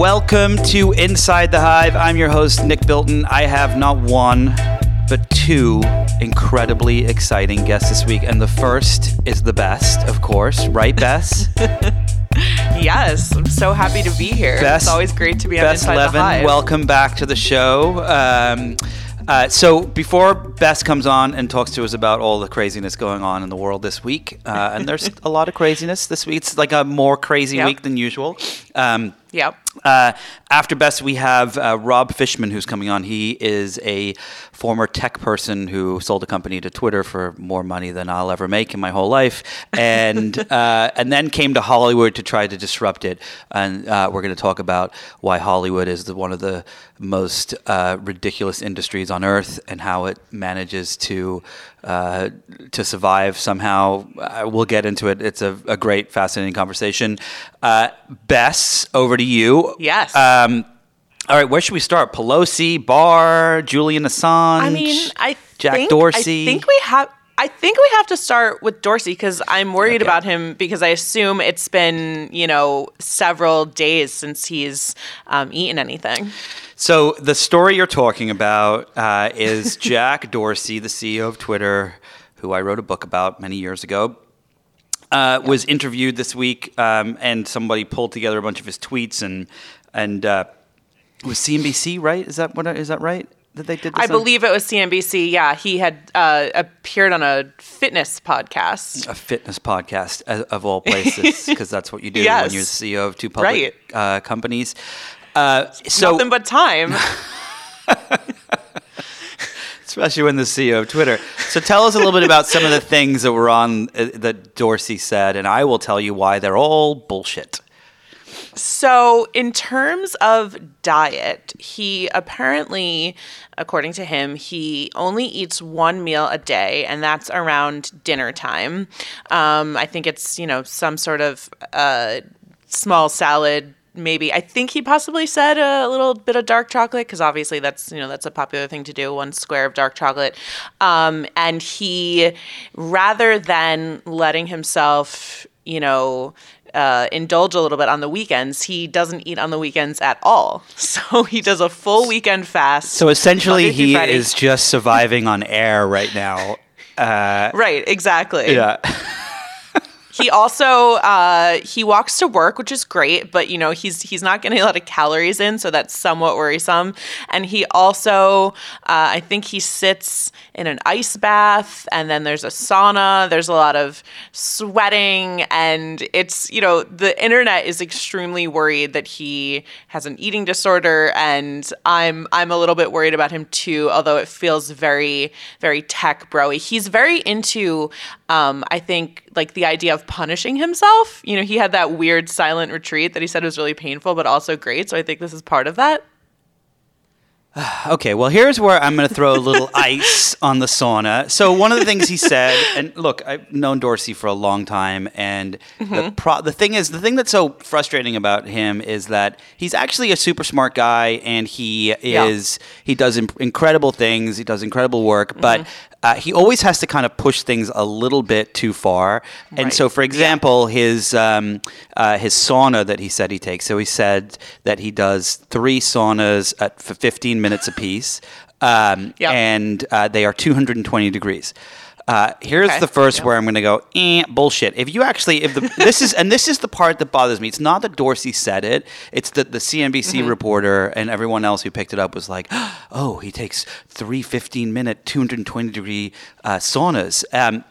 Welcome to Inside the Hive. I'm your host, Nick Bilton. I have not one, but two incredibly exciting guests this week. And the first is the best, of course, right, Bess? Yes, I'm so happy to be here. Bess- it's always great to be on Bess Inside Levin, the Hive. welcome back to the show. Um, uh, so before Bess comes on and talks to us about all the craziness going on in the world this week, uh, and there's a lot of craziness this week. It's like a more crazy Yep. week than usual. Um, Yep. Uh, after Bess, we have uh, Rob Fishman, who's coming on. He is a former tech person who sold a company to Twitter for more money than I'll ever make in my whole life, and uh, and then came to Hollywood to try to disrupt it. And uh, we're going to talk about why Hollywood is the, one of the most uh, ridiculous industries on earth and how it manages to uh, to survive somehow. Uh, we'll get into it. It's a, a great, fascinating conversation. Uh, Bess, over to you. Yes. Um, all right, where should we start? Pelosi, Barr, Julian Assange. I mean, I Jack think, Dorsey. I think we have. I think we have to start with Dorsey because I'm worried Okay. about him because I assume it's been you know several days since he's um, eaten anything. So the story you're talking about uh, is Jack Dorsey, the CEO of Twitter, who I wrote a book about many years ago. Uh, was interviewed this week, um, and somebody pulled together a bunch of his tweets and and uh, was CNBC, right? Is that what? Is that right? That they did. This I on? believe it was CNBC. Yeah, he had uh, appeared on a fitness podcast. a fitness podcast of, of all places because that's what you do when you're the CEO of two public Right. uh, companies. Uh, so, Nothing but time. especially when the CEO of Twitter. So, tell us a little bit about some of the things that were on uh, that Dorsey said, and I will tell you why they're all bullshit. So, in terms of diet, he apparently, according to him, he only eats one meal a day, and that's around dinner time. Um, I think it's, you know, some sort of uh, small salad. Maybe I think he possibly said a little bit of dark chocolate because obviously that's you know that's a popular thing to do one square of dark chocolate, um, and he rather than letting himself you know uh, indulge a little bit on the weekends. He doesn't eat on the weekends at all. So he does a full weekend fast. So, essentially, he Friday. is just surviving on air right now. Uh, right, exactly. Yeah. He also uh, he walks to work, which is great, but you know he's he's not getting a lot of calories in, so that's somewhat worrisome. And he also, uh, I think he sits in an ice bath, and then there's a sauna. There's a lot of sweating, and it's you know the internet is extremely worried that he has an eating disorder, and I'm I'm a little bit worried about him too. Although it feels very very tech broy. He's very into, um, I think like the idea of punishing himself. You know, he had that weird silent retreat that he said was really painful, but also great. So I think this is part of that. Okay, well, here's where I'm going to throw a little ice on the sauna. So, one of the things he said, and look, I've known Dorsey for a long time, and the pro- the thing is, the thing that's so frustrating about him is that he's actually a super smart guy, and he Yeah. is he does incredible things, he does incredible work, but uh, he always has to kind of push things a little bit too far. And Right. so, for example, his um, uh, his sauna that he said he takes. So he said that he does three saunas at for 15 minutes apiece, um, Yep. and uh, they are 220 degrees. Uh, here's Okay. the first where I'm going to go eh, bullshit. If you actually, if the this is and this is the part that bothers me. It's not that Dorsey said it. It's that the CNBC Mm-hmm. reporter and everyone else who picked it up was like, oh, he takes three 15 minute 220 degree uh, saunas. Um,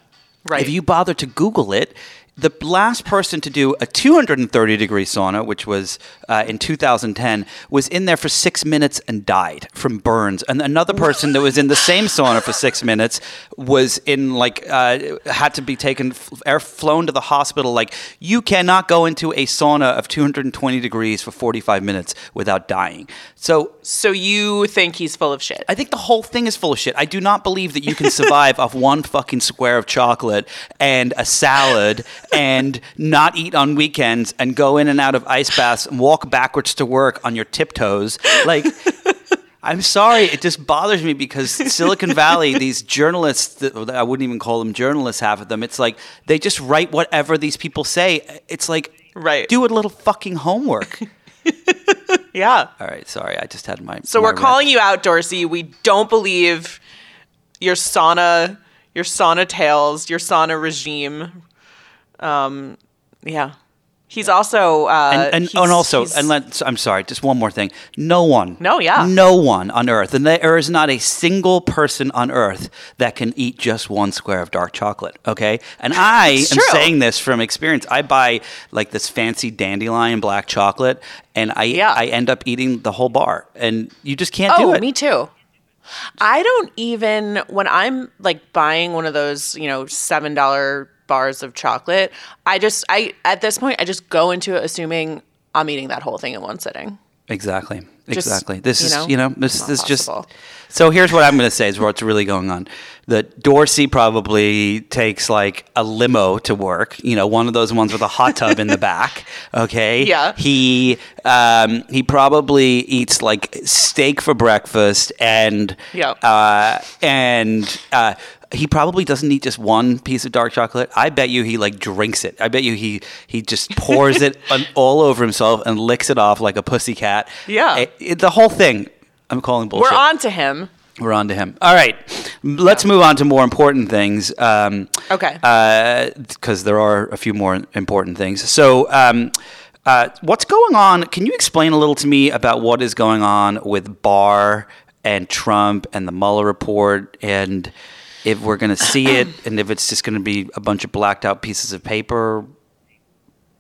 Right. If you bother to Google it, the last person to do a 230 degree sauna, which was uh, in 2010, was in there for six minutes and died from burns. And another person that was in the same sauna for six minutes was in like uh, had to be taken air flown to the hospital. Like you cannot go into a sauna of 220 degrees for 45 minutes without dying. So So you think he's full of shit? I think the whole thing is full of shit. I do not believe that you can survive off one fucking square of chocolate and a salad and not eat on weekends and go in and out of ice baths and walk backwards to work on your tiptoes. Like, I'm sorry, it just bothers me because Silicon Valley, these journalists, I wouldn't even call them journalists, half of them, it's like they just write whatever these people say. It's like, Right. do a little fucking homework. Yeah. All right, sorry, I just had my. So my we're rant. calling you out, Dorsey. We don't believe your sauna, your sauna tales, your sauna regime. Um, yeah. He's also uh, and and, he's- and also and let I'm sorry, just one more thing. No one, No, yeah. no one on Earth, and there is not a single person on Earth that can eat just one square of dark chocolate. Okay, and I am true. saying this from experience. I buy like this fancy dandelion black chocolate, and I Yeah. I end up eating the whole bar, and you just can't do Oh, it. me too. I don't even when I'm like buying one of those, you know, seven dollar bars of chocolate. I just I at this point I just go into it assuming I'm eating that whole thing in one sitting. Exactly. Just, exactly. This is know, you know this this is just. So here's what I'm going to say is what's really going on. That Dorsey probably takes like a limo to work. You know, one of those ones with a hot tub in the back. Okay. Yeah. He um, he probably eats like steak for breakfast and Yeah. uh, and uh, he probably doesn't eat just one piece of dark chocolate. I bet you he like drinks it. I bet you he he just pours it on, all over himself and licks it off like a pussy cat. Yeah. It- it- the whole thing. I'm calling bullshit. We're on to him. We're on to him. All right, let's move on to more important things. Um, Okay. Because there are a few more important things. So. Um, uh, what's going on? Can you explain a little to me about what is going on with Barr and Trump and the Mueller report, and if we're going to see it, and if it's just going to be a bunch of blacked out pieces of paper?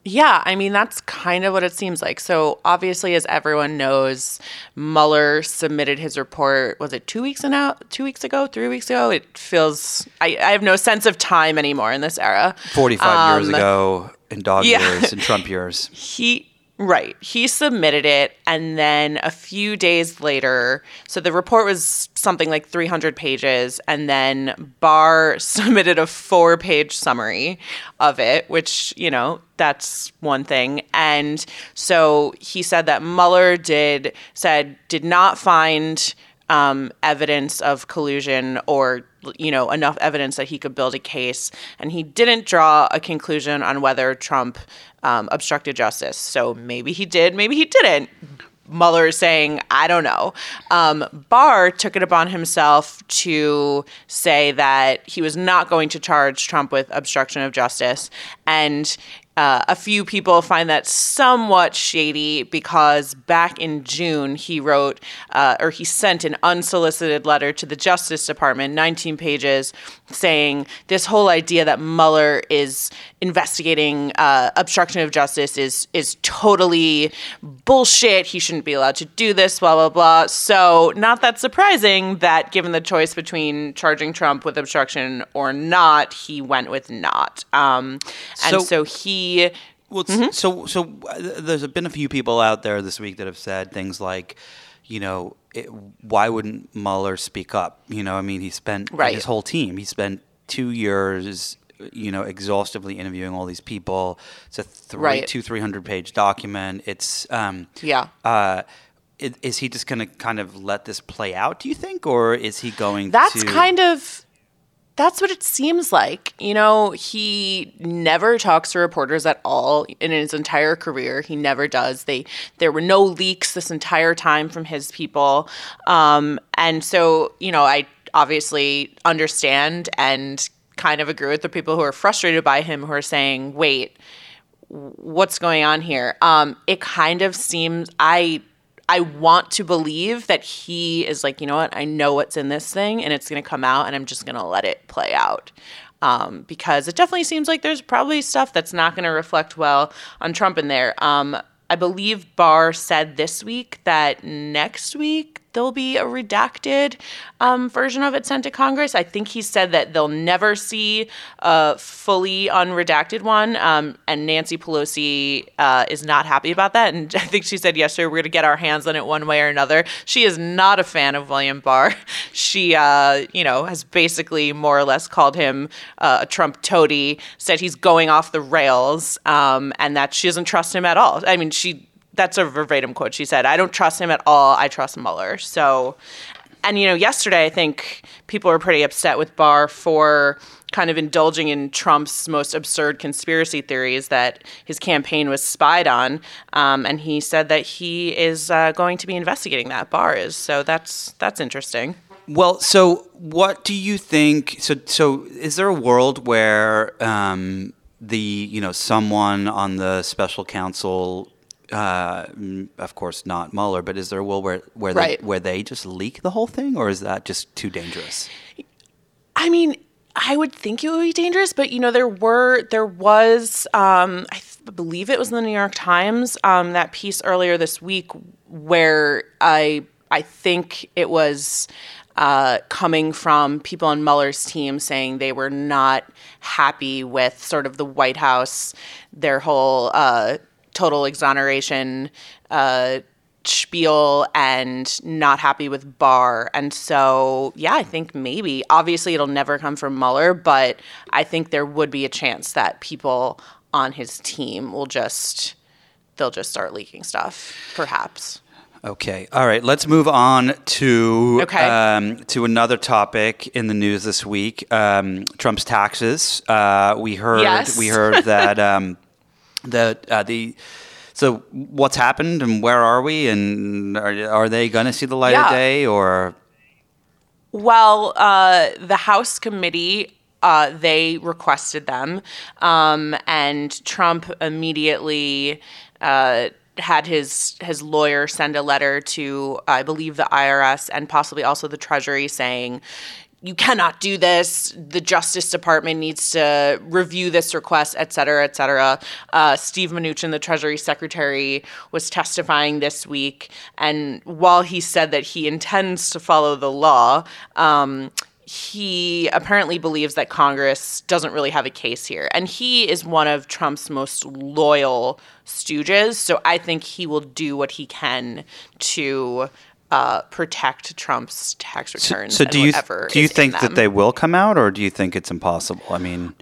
Yeah, I mean that's kind of what it seems like. So obviously, as everyone knows, Mueller submitted his report. Was it two weeks ago? Two weeks ago? Three weeks ago? It feels. I, I have no sense of time anymore in this era. 45 years Um, ago in dog yeah. years and Trump years. He right. He submitted it and then a few days later, so the report was something like 300 pages and then Barr submitted a 4-page summary of it, which, you know, that's one thing. And so he said that Mueller did said did not find um, evidence of collusion or you know enough evidence that he could build a case and he didn't draw a conclusion on whether trump um, obstructed justice so maybe he did maybe he didn't Mueller is saying, I don't know. Um, Barr took it upon himself to say that he was not going to charge Trump with obstruction of justice. And uh, a few people find that somewhat shady because back in June, he wrote uh, or he sent an unsolicited letter to the Justice Department, 19 pages, saying this whole idea that Mueller is investigating uh, obstruction of justice is is totally bullshit. He shouldn't be allowed to do this. Blah blah blah. So not that surprising that given the choice between charging Trump with obstruction or not, he went with not. Um, and So- so he. Well, it's- so so uh, there's been a few people out there this week that have said things like, you know, it, why wouldn't Mueller speak up? You know, I mean, he spent Right. his whole team. He spent two years, you know, exhaustively interviewing all these people. It's a three, Right. two, three hundred page document. It's um, Yeah. Uh, i- is he just going to kind of let this play out? Do you think, or is he going? That's to, kind of that's what it seems like. You know, he never talks to reporters at all in his entire career. He never does. They there were no leaks this entire time from his people. Um, and so, you know, I obviously understand and kind of agree with the people who are frustrated by him who are saying, "Wait, what's going on here?" Um, it kind of seems I I want to believe that he is like, you know what? I know what's in this thing and it's to come out and I'm just to let it play out. Um, because it definitely seems like there's probably stuff that's not to reflect well on Trump in there. Um, I believe Barr said this week that next week there'll be a redacted um, version of it sent to Congress. I think he said that they'll never see a fully unredacted one. Um, and Nancy Pelosi uh, is not happy about that. And I think she said yesterday we're going to get our hands on it one way or another. She is not a fan of William Barr. She, uh, you know, has basically more or less called him uh, a Trump toady, said he's going off the rails, um, and that she doesn't trust him at all. I mean, she that's a verbatim quote. She said, "I don't trust him at all. I trust Mueller." So, and you know, yesterday I think people were pretty upset with Barr for kind of indulging in Trump's most absurd conspiracy theories that his campaign was spied on, um, and he said that he is uh, going to be investigating that. Barr is so that's that's interesting. Well, so what do you think? So, so is there a world where um, the you know someone on the special counsel uh, of course not Mueller, but is there a world where where right. they, where they just leak the whole thing, or is that just too dangerous? I mean, I would think it would be dangerous, but you know, there were there was um, I th- believe it was in the New York Times um, that piece earlier this week where I I think it was. Uh, coming from people on Mueller's team saying they were not happy with sort of the White House, their whole uh, total exoneration uh, spiel and not happy with Barr. And so, yeah, I think maybe. Obviously, it'll never come from Mueller, but I think there would be a chance that people on his team will just they'll just start leaking stuff, perhaps. Okay. All right. Let's move on to okay. um, to another topic in the news this week. Um, Trump's taxes. Uh, we heard yes. we heard that um, the uh, the so what's happened and where are we and are, are they going to see the light yeah. of day or? Well, uh, the House committee uh, they requested them, um, and Trump immediately uh, had his his lawyer send a letter to I believe the IRS and possibly also the Treasury saying you cannot do this. The Justice Department needs to review this request, et cetera, et cetera. Uh, Steve Mnuchin, the Treasury Secretary, was testifying this week, and while he said that he intends to follow the law, um, he apparently believes that Congress doesn't really have a case here. And he is one of Trump's most loyal stooges. So I think he will do what he can to uh, protect Trump's tax returns. So, so do you do you think that they will come out, or do you think it's impossible? I mean,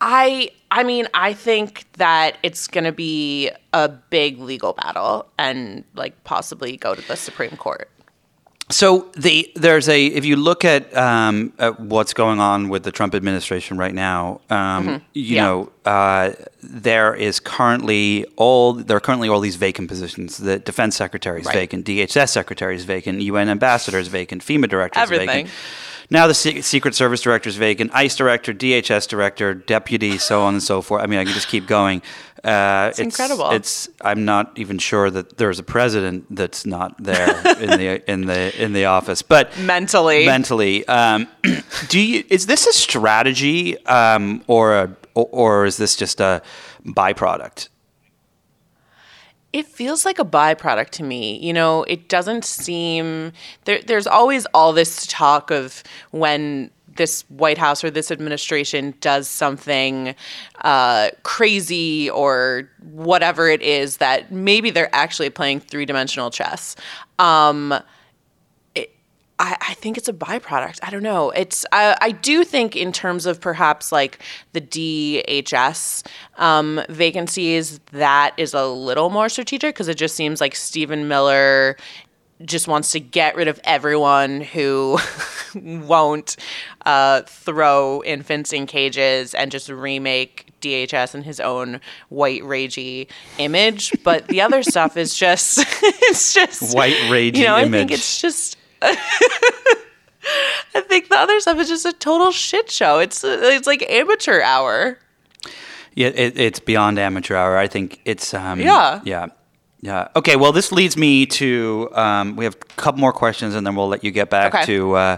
I I mean I think that it's going to be a big legal battle and like possibly go to the Supreme Court. So the there's a if you look at, um, at what's going on with the Trump administration right now, um, you Yeah. know, uh, there is currently all there are currently all these vacant positions. The defense secretary is Right. vacant, DHS secretary is vacant, UN ambassador is vacant, FEMA director is Everything. vacant. Now the Se- Secret Service director is vacant, ICE director, DHS director, deputy, so on and so forth. I mean, I can just keep going. Uh, it's, incredible. It's I'm not even sure that there's a president that's not there in the in the in the office, but Mentally. mentally, um, do you is this a strategy um, or a or, or is this just a byproduct? It feels like a byproduct to me. You know, it doesn't seem there, there's always all this talk of when this White House or this administration does something uh, crazy or whatever it is that maybe they're actually playing three dimensional chess. Um, I, I think it's a byproduct. I don't know. It's I, I do think in terms of perhaps like the DHS um, vacancies that is a little more strategic because it just seems like Stephen Miller just wants to get rid of everyone who won't uh, throw infants in cages and just remake DHS in his own white ragey image. But the other stuff is just it's just White ragey You know, I think it's just. I think the other stuff is just a total shit show. It's it's like amateur hour. Yeah, it, it's beyond amateur hour. I think it's um, Yeah. yeah, yeah. Okay, well, this leads me to um, we have a couple more questions, and then we'll let you get back Okay. to uh,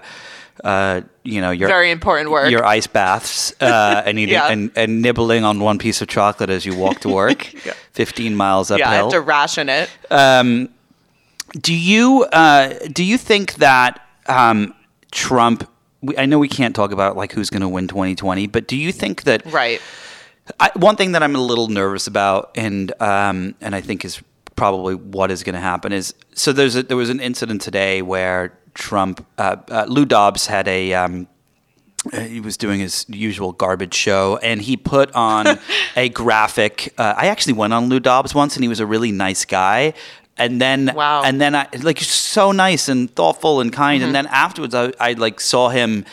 uh, you know your Very important work. your ice baths uh, and eating Yeah. and, and nibbling on one piece of chocolate as you walk to work, Yeah. fifteen miles uphill. yeah, I have to ration it. Do you uh, do you think that um, Trump? We, I know we can't talk about like who's going to win 2020, but do you think that Right. I, one thing that I'm a little nervous about, and um, and I think is probably what is going to happen is so there's a, there was an incident today where Trump uh, uh, Lou Dobbs had a um, uh, he was doing his usual garbage show, and he put on a graphic. Uh, I actually went on Lou Dobbs once, and he was a really nice guy. And then, Wow. and then I like so nice and thoughtful and kind. And then afterwards, I, I like saw him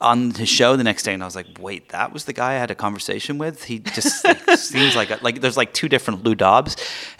on his show the next day, and I was like, "Wait, that was the guy I had a conversation with." He just like, seems like a, like there's like two different Lou Dobbs.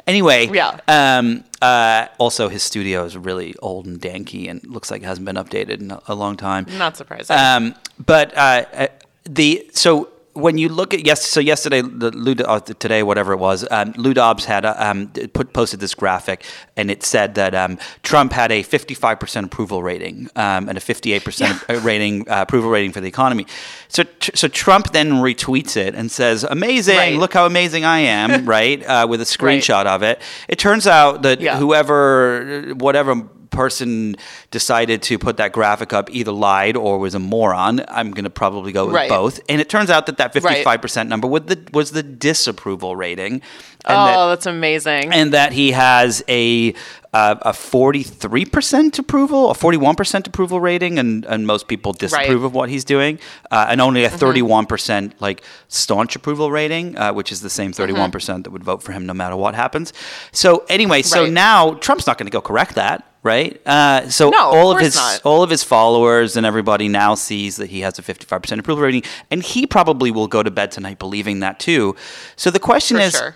Anyway, Yeah. Um, uh, also, his studio is really old and danky, and looks like it hasn't been updated in a, a long time. Not surprising. Um, but uh, uh, the so when you look at yes, so yesterday, the Lou, uh, today, whatever it was, um, Lou Dobbs had uh, um, put posted this graphic, and it said that um, Trump had a 55% approval rating um, and a 58% rating uh, approval rating for the economy. So, tr- so Trump then retweets it and says, "Amazing! Right. Look how amazing I am!" right, uh, with a Right. screenshot of it. It turns out that Yeah. whoever, whatever person decided to put that graphic up either lied or was a moron. I'm going to probably go with Right. both. And it turns out that that 55% number was the, was the disapproval rating. And oh, that, that's amazing. and that he has a uh, a 43% approval, a 41% approval rating, and, and most people disapprove Right. Mm-hmm. of what he's doing, uh, and only a 31% like staunch approval rating, uh, which is the same 31% that would vote for him no matter what happens. So anyway, so Right. now Trump's not going to go correct that. Right, uh, so No, of all of course his not. all of his followers and everybody now sees that he has a 55% approval rating, and he probably will go to bed tonight believing that too. So the question For is, sure.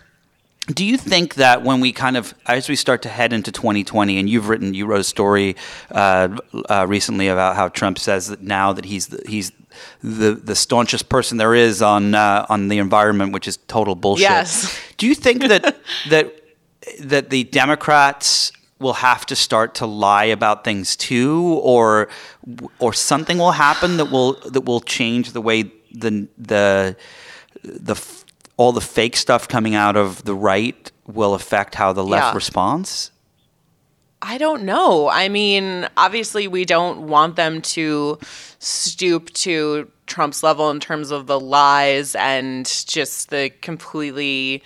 do you think that when we kind of, as we start to head into 2020, and you've written, you wrote a story uh, uh, recently about how Trump says that now that he's the, he's the the staunchest person there is on uh, on the environment, which is total bullshit. Yes. Do you think that that that the Democrats will have to start to lie about things too, or or something will happen that will that will change the way the the the all the fake stuff coming out of the right will affect how the left Yeah. responds? I don't know. I mean, obviously, we don't want them to stoop to Trump's level in terms of the lies and just the completely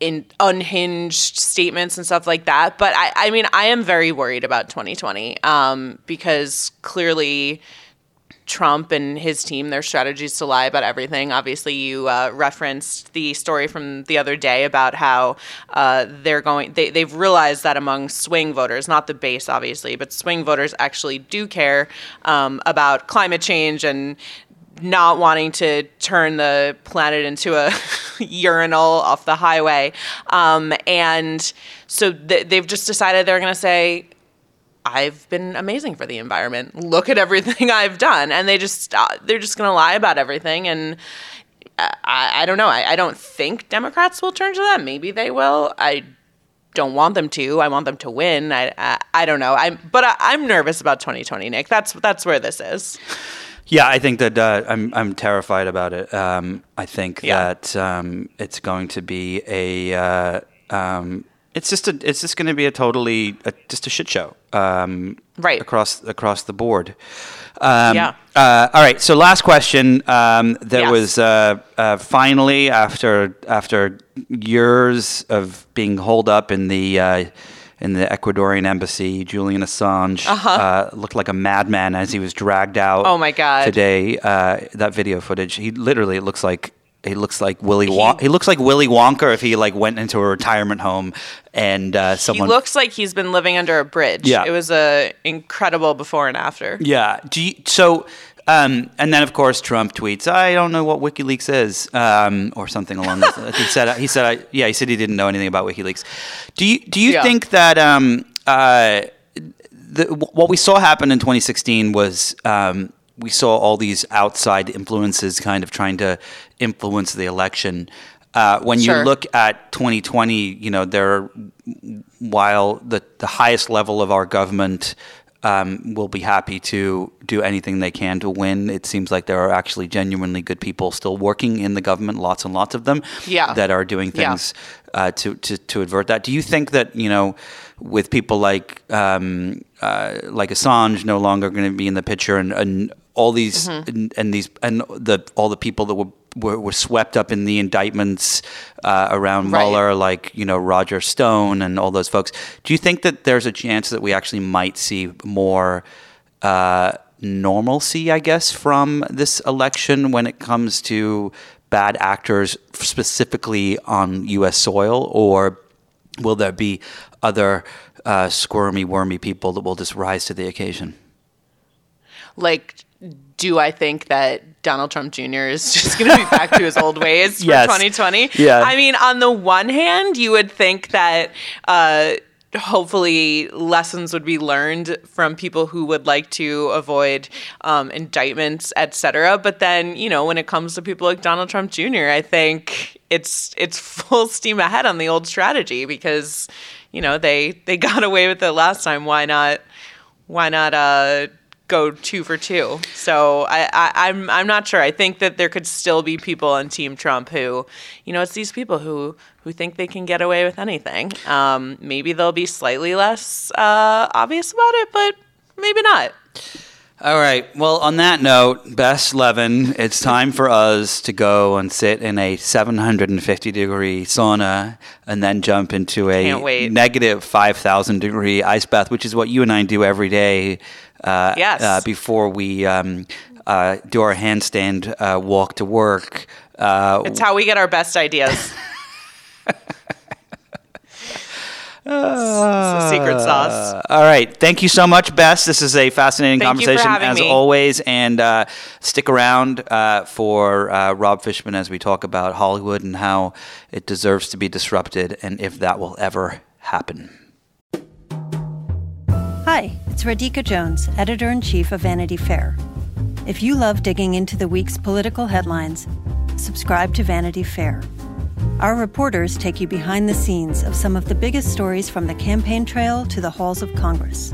in unhinged statements and stuff like that. But I, I mean, I am very worried about 2020 um, because clearly Trump and his team, their strategies to lie about everything. Obviously, you uh, referenced the story from the other day about how uh, they're going. They, they've realized that among swing voters, not the base, obviously, but swing voters actually do care um, about climate change and not wanting to turn the planet into a urinal off the highway. Um, and so th- they've just decided they're going to say, I've been amazing for the environment. Look at everything I've done, and they just uh, they're just going to lie about everything. And I, I, I don't know. I, I don't think Democrats will turn to that. Maybe they will. I don't want them to. I want them to win. I I, I don't know. I'm but I, I'm nervous about 2020, Nick. That's that's where this is. Yeah, I think that uh, I'm I'm terrified about it. Um, I think Yeah. that um, it's going to be a uh, um, it's just a it's just going to be a totally a, just a shit show. Um, Right. across across the board. Um, Yeah. Uh, all right. So last question. Um, there Yes. was uh, uh, finally after after years of being holed up in the. In the Ecuadorian embassy, Julian Assange uh looked like a madman as he was dragged out. Uh-huh. Oh my God. Today, uh, that video footage, he literally it looks like he looks like Willy Wonka. He looks like Willy Wonka if he like went into a retirement home and uh, someone He looks like he's been living under a bridge. Yeah. It was a incredible before and after. Yeah. Do you, so, um, and then of course Trump tweets, "I don't know what WikiLeaks is," um, or something along those. lines. he said, "He said, I, yeah, he said he didn't know anything about WikiLeaks." Do you do you Yeah. think that um, uh, the, what we saw happen in 2016 was um, we saw all these outside influences kind of trying to influence the election. Uh, when you look at 2020, you know, there, while the, the highest level of our government um, will be happy to do anything they can to win, it seems like there are actually genuinely good people still working in the government, lots and lots of them, Yeah. that are doing Yeah. things uh, to, to to avert that. Do you think that you know, with people like um, uh, like Assange no longer going to be in the picture, and, and all these Mm-hmm. and, and these and the all the people that were were, were swept up in the indictments uh, around Right. Mueller, like you know Roger Stone and all those folks. Do you think that there's a chance that we actually might see more? Uh, normalcy, I guess, from this election when it comes to bad actors specifically on U.S. soil, or will there be other uh, squirmy, wormy people that will just rise to the occasion? Like, do I think that Donald Trump Jr. is just going to be back to his old ways for Yes. 2020? Yeah. I mean, on the one hand, you would think that. Uh, hopefully lessons would be learned from people who would like to avoid um, indictments etc but then you know when it comes to people like donald trump jr i think it's it's full steam ahead on the old strategy because you know they they got away with it last time why not why not uh go two for two so I, I i'm i'm not sure i think that there could still be people on team trump who you know it's these people who who think they can get away with anything um maybe they'll be slightly less uh obvious about it but maybe not All right. Well, on that note, Bess Levin, it's time for us to go and sit in a 750 degree sauna and then jump into a negative 5,000 degree ice bath, which is what you and I do every day. Uh, Yes. Uh, before we um, uh, do our handstand uh, walk to work. Uh, it's how we get our best ideas it's a secret sauce Uh, all right. Thank you so much, Bess. This is a fascinating Thank conversation as me. always. And uh, stick around uh, for uh, Rob Fishman as we talk about Hollywood and how it deserves to be disrupted and if that will ever happen. Hi, it's Radhika Jones, editor in chief of Vanity Fair. If you love digging into the week's political headlines, subscribe to Vanity Fair. Our reporters take you behind the scenes of some of the biggest stories from the campaign trail to the halls of Congress.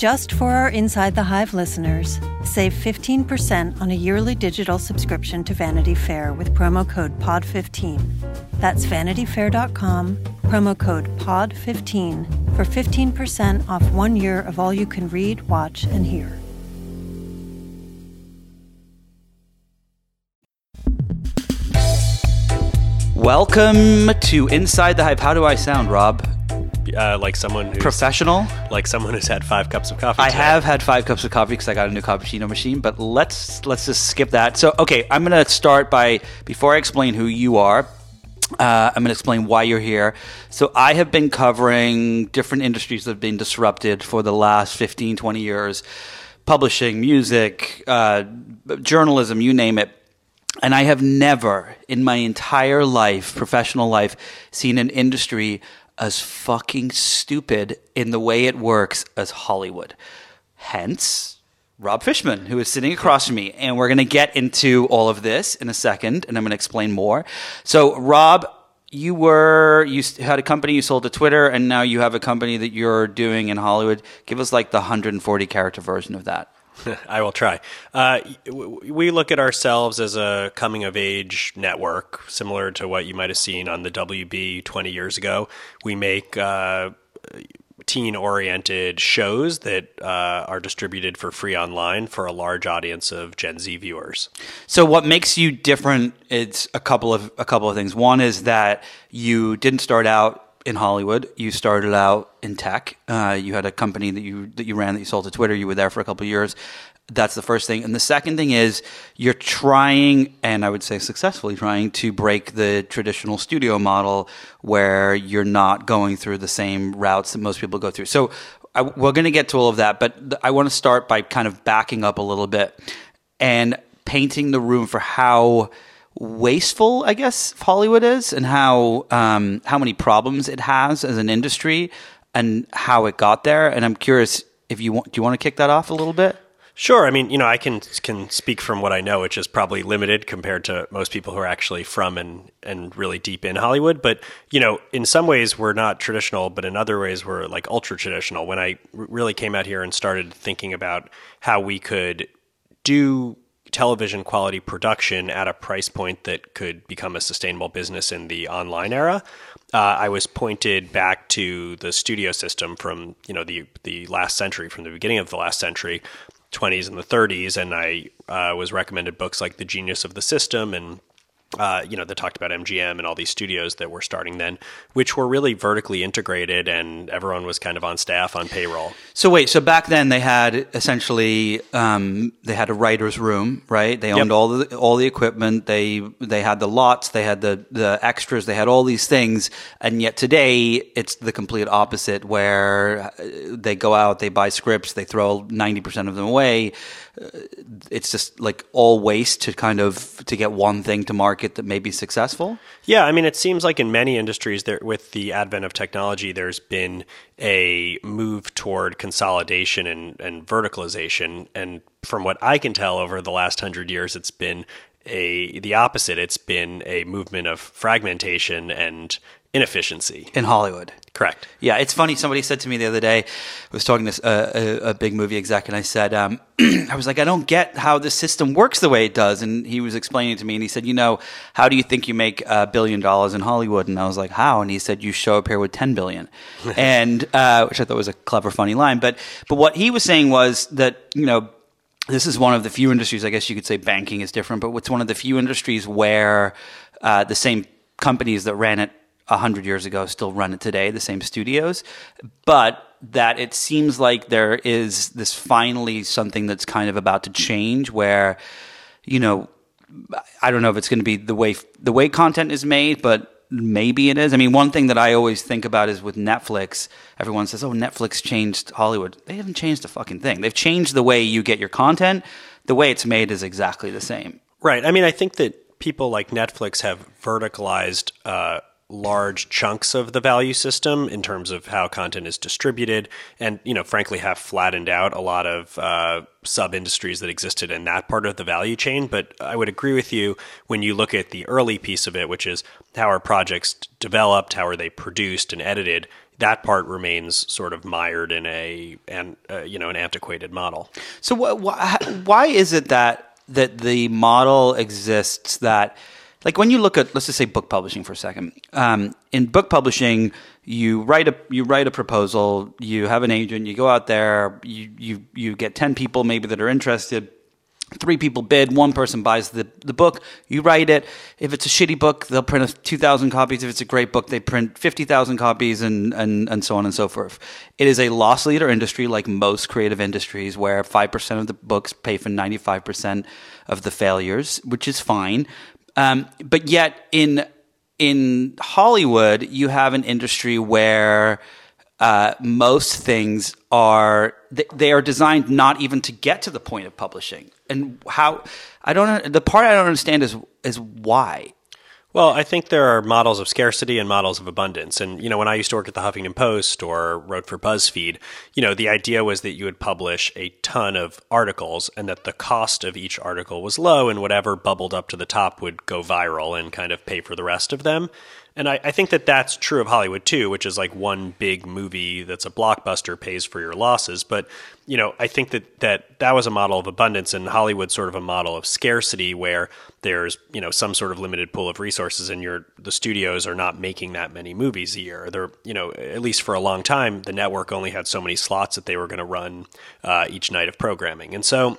Just for our Inside the Hive listeners, save 15% on a yearly digital subscription to Vanity Fair with promo code POD15. That's vanityfair.com, promo code POD15 for 15% off one year of all you can read, watch, and hear. Welcome to Inside the Hive. How do I sound, Rob? Uh, like someone who's Professional? like someone who's had five cups of coffee. I today. have had five cups of coffee because I got a new cappuccino machine, but let's let's just skip that. So, okay, I'm going to start by before I explain who you are. Uh, I'm going to explain why you're here. So, I have been covering different industries that have been disrupted for the last 15, 20 years publishing, music, uh, journalism, you name it. And I have never in my entire life, professional life, seen an industry as fucking stupid in the way it works as Hollywood. Hence, Rob Fishman, who is sitting across from me. And we're going to get into all of this in a second, and I'm going to explain more. So, Rob, you were, you had a company you sold to Twitter, and now you have a company that you're doing in Hollywood. Give us like the 140 character version of that. I will try. Uh, we look at ourselves as a coming of age network, similar to what you might have seen on the WB 20 years ago. We make uh, teen oriented shows that uh, are distributed for free online for a large audience of Gen Z viewers. So what makes you different? It's a couple of a couple of things. One is that you didn't start out in Hollywood. You started out in tech. Uh, you had a company that you that you ran that you sold to Twitter. You were there for a couple of years. That's the first thing. And the second thing is you're trying, and I would say successfully trying, to break the traditional studio model where you're not going through the same routes that most people go through. So I, we're going to get to all of that, but th- I want to start by kind of backing up a little bit and painting the room for how wasteful, I guess, Hollywood is, and how um, how many problems it has as an industry, and how it got there. And I'm curious if you want. Do you want to kick that off a little bit? Sure. I mean, you know, I can can speak from what I know, which is probably limited compared to most people who are actually from and and really deep in Hollywood. But you know, in some ways we're not traditional, but in other ways we're like ultra traditional. When I really came out here and started thinking about how we could do television quality production at a price point that could become a sustainable business in the online era. Uh, I was pointed back to the studio system from you know the the last century, from the beginning of the last century, 20s and the 30s, and I uh, was recommended books like The Genius of the System and uh, you know, they talked about MGM and all these studios that were starting then, which were really vertically integrated, and everyone was kind of on staff on payroll. So wait, so back then they had essentially um, they had a writer's room, right? They owned Yep. all the all the equipment. They they had the lots, they had the the extras, they had all these things, and yet today it's the complete opposite, where uh, they go out, they buy scripts, they throw ninety percent of them away. Uh, It's just like all waste to kind of to get one thing to market that may be successful. Yeah, I mean, it seems like in many industries, there with the advent of technology, there's been a move toward consolidation and, and verticalization. And from what I can tell, over the last hundred years, it's been a the opposite. It's been a movement of fragmentation and inefficiency. in Hollywood. Correct. Yeah, it's funny. Somebody said to me the other day, I was talking to uh, a, a big movie exec, and I said, um, I was like, I don't get how the system works the way it does. And he was explaining to me, and he said, You know, how do you think you make a billion dollars in Hollywood? And I was like, How? And he said, You show up here with 10 billion. and, uh, which I thought was a clever, funny line. But, but what he was saying was that, you know, this is one of the few industries, I guess you could say banking is different, but it's one of the few industries where uh, the same companies that ran it 100 years ago still run it today, the same studios, but that it seems like there is this finally something that's kind of about to change where, you know, I don't know if it's going to be the way the way content is made, but maybe it is. I mean, one thing that I always think about is with Netflix. Everyone says, "Oh, Netflix changed Hollywood." They haven't changed a fucking thing. They've changed the way you get your content. The way it's made is exactly the same. Right. I mean, I think that people like Netflix have verticalized uh, large chunks of the value system in terms of how content is distributed, and you know, frankly, have flattened out a lot of uh, sub industries that existed in that part of the value chain. But I would agree with you when you look at the early piece of it, which is how are projects developed, how are they produced and edited. That part remains sort of mired in a, an, uh, you know, an antiquated model. So wh- wh- why is it that that the model exists that like when you look at let's just say book publishing for a second um, in book publishing you write a you write a proposal you have an agent you go out there you you you get 10 people maybe that are interested three people bid one person buys the, the book you write it. If it's a shitty book they'll print 2000 copies. If it's a great book they print 50000 copies and, and, and so on and so forth. It is a loss leader industry like most creative industries where 5% of the books pay for 95% of the failures which is fine um, but yet in in hollywood you have an industry where uh, most things are they, they are designed not even to get to the point of publishing. And how i don't the part i don't understand is is why Well, I think there are models of scarcity and models of abundance. And, you know, when I used to work at the Huffington Post or wrote for BuzzFeed, you know, the idea was that you would publish a ton of articles and that the cost of each article was low and whatever bubbled up to the top would go viral and kind of pay for the rest of them. And I, I think that that's true of Hollywood too, which is like one big movie that's a blockbuster pays for your losses. But you know, I think that that that was a model of abundance, and Hollywood's sort of a model of scarcity, where there's you know some sort of limited pool of resources, and your the studios are not making that many movies a year. They're you know at least for a long time, the network only had so many slots that they were going to run uh, each night of programming, and so.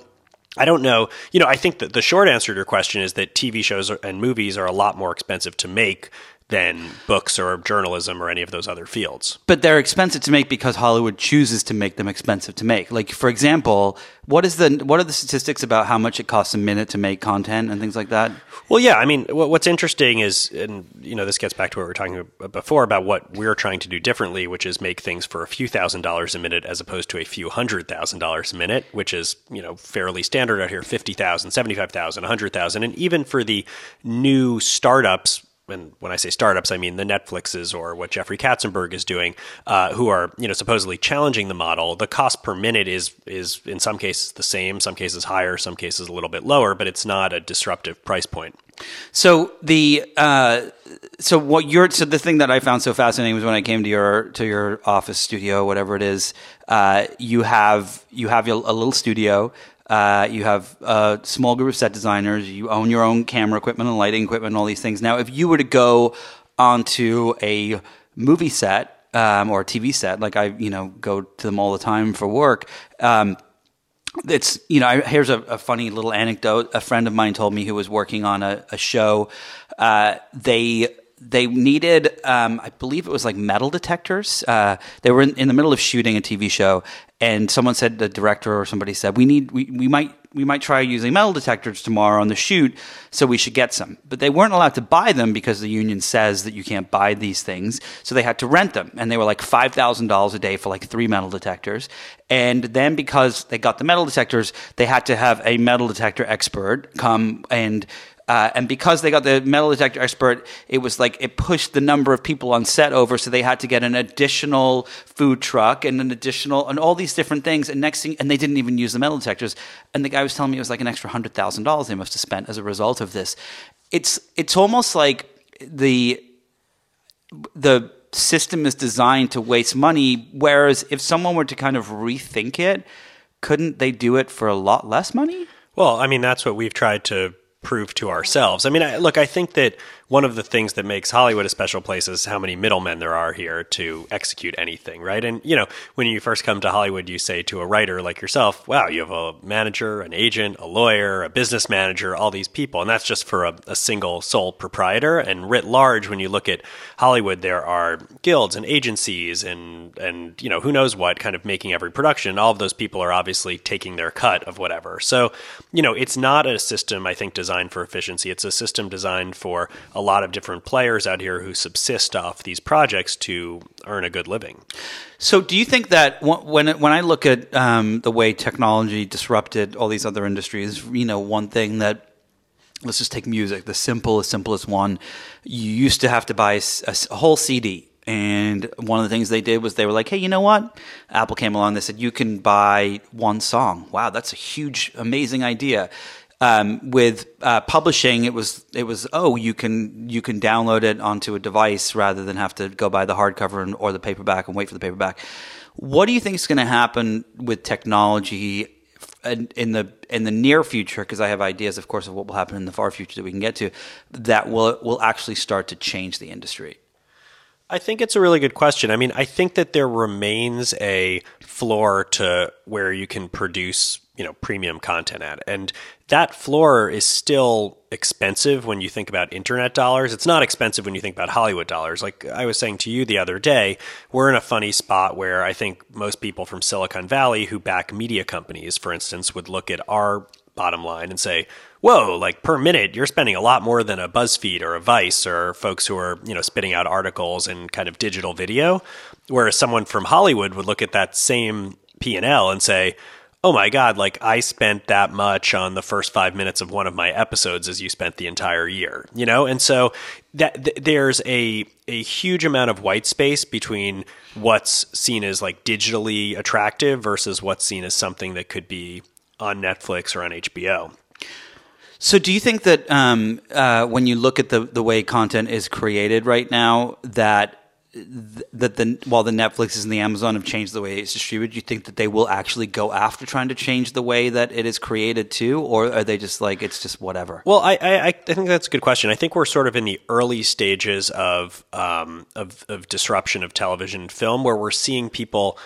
I don't know. You know, I think that the short answer to your question is that TV shows and movies are a lot more expensive to make than books or journalism or any of those other fields. but they're expensive to make because hollywood chooses to make them expensive to make like for example what is the what are the statistics about how much it costs a minute to make content and things like that Well, yeah. I mean, what's interesting is, and you know, this gets back to what we were talking about before about what we're trying to do differently, which is make things for a few thousand dollars a minute as opposed to a few hundred thousand dollars a minute, which is you know fairly standard out here: fifty thousand, seventy-five thousand, a hundred thousand, and even for the new startups. And when I say startups, I mean the Netflixes or what Jeffrey Katzenberg is doing, uh, who are you know supposedly challenging the model. The cost per minute is is in some cases the same, some cases higher, some cases a little bit lower, but it's not a disruptive price point. So the uh, so what you're so the thing that I found so fascinating was when I came to your to your office studio, whatever it is. Uh, you have you have a little studio. Uh, you have a small group of set designers. You own your own camera equipment and lighting equipment and all these things. Now, if you were to go onto a movie set um, or a TV set, like I you know go to them all the time for work. Um, it's you know here's a, a funny little anecdote a friend of mine told me who was working on a, a show uh, they they needed, um, I believe it was like metal detectors. Uh, they were in, in, the middle of shooting a TV show, and someone said, the director or somebody said, we need, we, we might, we might try using metal detectors tomorrow on the shoot, so we should get some. But they weren't allowed to buy them because the union says that you can't buy these things, so they had to rent them, and they were like five thousand dollars a day for like three metal detectors. And then because they got the metal detectors, they had to have a metal detector expert come and uh, and because they got the metal detector expert, it was like it pushed the number of people on set over, so they had to get an additional food truck and an additional and all these different things. And next thing, and they didn't even use the metal detectors. And the guy was telling me it was like an extra hundred thousand dollars they must have spent as a result of this. It's it's almost like the the system is designed to waste money. Whereas if someone were to kind of rethink it, couldn't they do it for a lot less money? Well, I mean, that's what we've tried to prove to ourselves. I mean, I, look, I think that one of the things that makes Hollywood a special place is how many middlemen there are here to execute anything, right? And, you know, when you first come to Hollywood, you say to a writer like yourself, wow, you have a manager, an agent, a lawyer, a business manager, all these people. And that's just for a, a single sole proprietor. And writ large, when you look at Hollywood, there are guilds and agencies and, and, you know, who knows what kind of making every production. All of those people are obviously taking their cut of whatever. So, you know, it's not a system, I think, designed for efficiency. It's a system designed for a lot of different players out here who subsist off these projects to earn a good living. So, do you think that when when I look at um, the way technology disrupted all these other industries, you know, one thing that let's just take music, the simplest, simplest one. You used to have to buy a, a, whole CD. And one of the things they did was they were like, hey, you know what? Apple came along. They said, you can buy one song. Wow, that's a huge, amazing idea. Um, with uh, publishing, it was it was oh you can you can download it onto a device rather than have to go buy the hardcover and, or the paperback and wait for the paperback. What do you think is going to happen with technology in, the in the near future? Because I have ideas, of course, of what will happen in the far future that we can get to. That will will actually start to change the industry. I think it's a really good question. I mean, I think that there remains a floor to where you can produce you know premium content at and that floor is still expensive when you think about internet dollars. It's not expensive when you think about hollywood dollars. Like i was saying to you the other day we're in a funny spot where i think most people from silicon valley who back media companies for instance would look at our bottom line and say whoa like per minute you're spending a lot more than a buzzfeed or a vice or folks who are you know spitting out articles and kind of digital video. Whereas someone from hollywood would look at that same p&l and say oh my god like i spent that much on the first five minutes of one of my episodes as you spent the entire year you know? And so that th- there's a a huge amount of white space between what's seen as like digitally attractive versus what's seen as something that could be on netflix or on hbo so, do you think that um, uh, when you look at the, the way content is created right now, that that the while the Netflixes and the Amazon have changed the way it's distributed, you think that they will actually go after trying to change the way that it is created too, or are they just like it's just whatever? Well, I I, I think that's a good question. I think we're sort of in the early stages of um, of, of disruption of television and film, where we're seeing people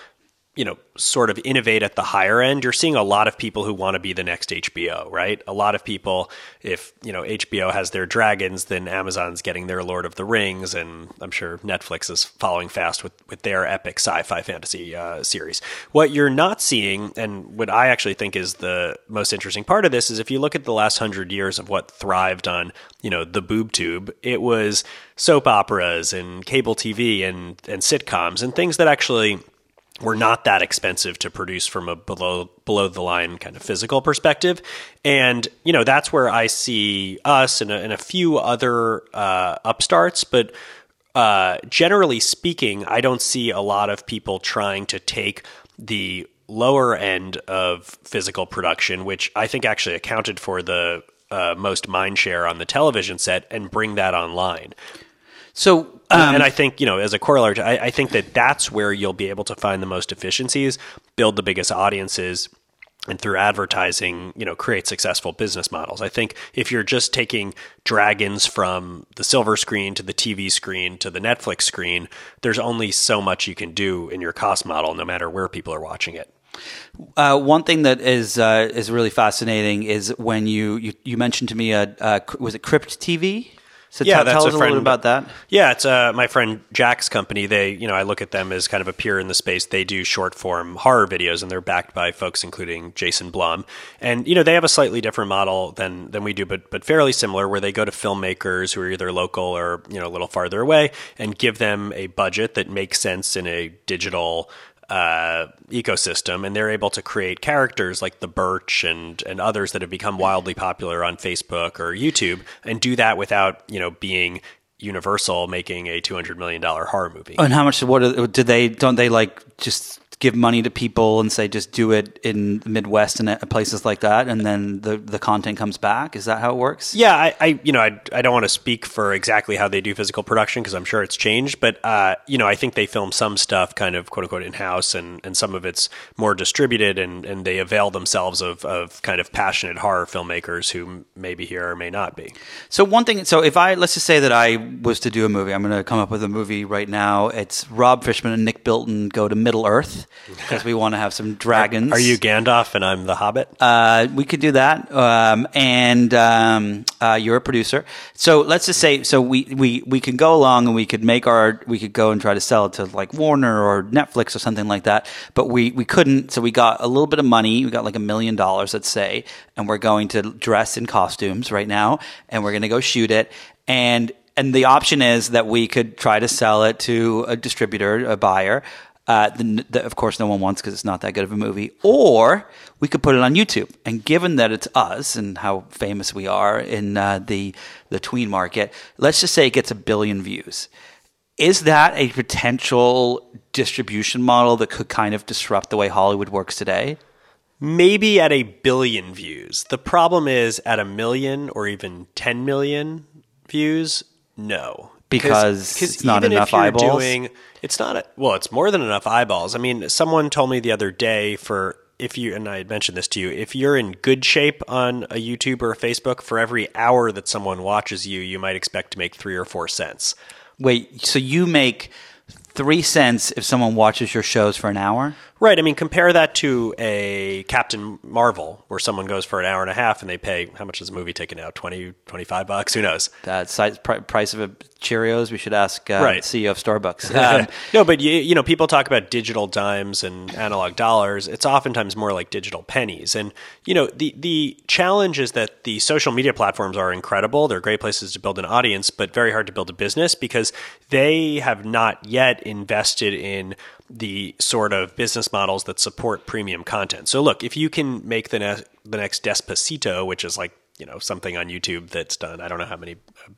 you know, sort of innovate at the higher end, you're seeing a lot of people who want to be the next HBO, right? A lot of people, if, you know, HBO has their dragons, then Amazon's getting their Lord of the Rings, and I'm sure Netflix is following fast with, with their epic sci fi fantasy uh, series. What you're not seeing, and what I actually think is the most interesting part of this, is if you look at the last hundred years of what thrived on, you know, the boob tube, it was soap operas and cable TV and, and sitcoms and things that actually were not that expensive to produce from a below below the line kind of physical perspective, and you know that's where I see us and a, and a few other uh, upstarts, but. Uh, generally speaking, I don't see a lot of people trying to take the lower end of physical production, which I think actually accounted for the uh, most mind share on the television set, and bring that online. So um, and I think, you know, as a corollary, I, I think that that's where you'll be able to find the most efficiencies, build the biggest audiences, and through advertising, you know, create successful business models. I think if you're just taking dragons from the silver screen to the TV screen to the Netflix screen, there's only so much you can do in your cost model, no matter where people are watching it. Uh, one thing that is uh, is really fascinating is when you, you, you mentioned to me, uh, was it Crypt TV? So Yeah, tell, that's tell a us a little bit about that. Yeah, it's uh, my friend Jack's company. They, you know, I look at them as kind of a peer in the space. They do short form horror videos, and they're backed by folks including Jason Blum. And you know, they have a slightly different model than than we do, but but fairly similar, where they go to filmmakers who are either local or you know a little farther away, and give them a budget that makes sense in a digital uh, ecosystem, and they're able to create characters like the Birch and and others that have become wildly popular on Facebook or YouTube, and do that without you know being Universal making a two hundred million dollar horror movie. And how much? What do they? Don't they like just give money to people and say just do it in the Midwest and places like that, and then the the content comes back? Is that how it works? Yeah, I, I you know, I, I don't want to speak for exactly how they do physical production because I'm sure it's changed, but uh, you know, I think they film some stuff kind of quote unquote in house, and, and some of it's more distributed, and, and they avail themselves of, of kind of passionate horror filmmakers who may be here or may not be. So one thing, so if I let's just say that I was to do a movie, I'm going to come up with a movie right now. It's Rob Fishman and Nick Bilton go to Middle Earth because we want to have some dragons. Are you Gandalf and I'm the Hobbit? Uh, we could do that, um, and um, uh, you're a producer. So let's just say, so we, we we can go along and we could make our, we could go and try to sell it to like Warner or Netflix or something like that. But we we couldn't. So we got a little bit of money. We got like a million dollars, let's say, and we're going to dress in costumes right now, and we're going to go shoot it, and and the option is that we could try to sell it to a distributor, a buyer. Uh, the, the, of course, no one wants because it's not that good of a movie. Or we could put it on YouTube. And given that it's us and how famous we are in uh, the the tween market, let's just say it gets a billion views. Is that a potential distribution model that could kind of disrupt the way Hollywood works today? Maybe at a billion views. The problem is at a million or even 10 million views, no. Because it's not enough eyeballs? Doing, it's not, a, well, it's more than enough eyeballs. I mean, someone told me the other day for if you, and I had mentioned this to you, if you're in good shape on a YouTube or a Facebook, for every hour that someone watches you, you might expect to make three or four cents. Wait, so you make three cents if someone watches your shows for an hour? Right. I mean, compare that to a Captain Marvel, where someone goes for an hour and a half and they pay, how much is a movie ticket now? 20, 25 bucks? Who knows? That size, pri- price of a Cheerios. We should ask uh, Right. CEO of Starbucks. Um, no, but you, you know, people talk about digital dimes and analog dollars. It's oftentimes more like digital pennies. And you know, the the challenge is that the social media platforms are incredible. They're great places to build an audience, but very hard to build a business because they have not yet invested in the sort of business models that support premium content. So look, if you can make the ne- the next Despacito, which is like you know something on YouTube that's done, I don't know how many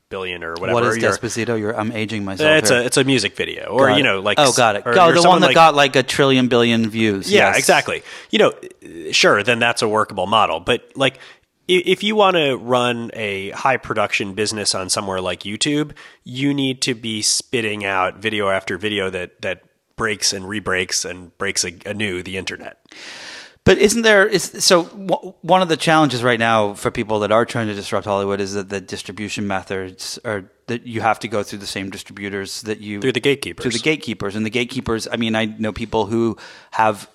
billion or whatever. what is Despacito? You're, I'm aging myself. Eh, it's here. a it's a music video, or Got you know, like oh, got it. or you're the one that like- got like a trillion billion views. yeah, Yes. exactly. You know, sure, then that's a workable model. But like, if you want to run a high production business on somewhere like YouTube, you need to be spitting out video after video that that breaks and rebreaks and breaks a- anew the internet. But isn't there is so w- one of the challenges right now for people that are trying to disrupt Hollywood is that the distribution methods are that you have to go through the same distributors that you Through the gatekeepers. through the gatekeepers and the gatekeepers. I mean, I know people who have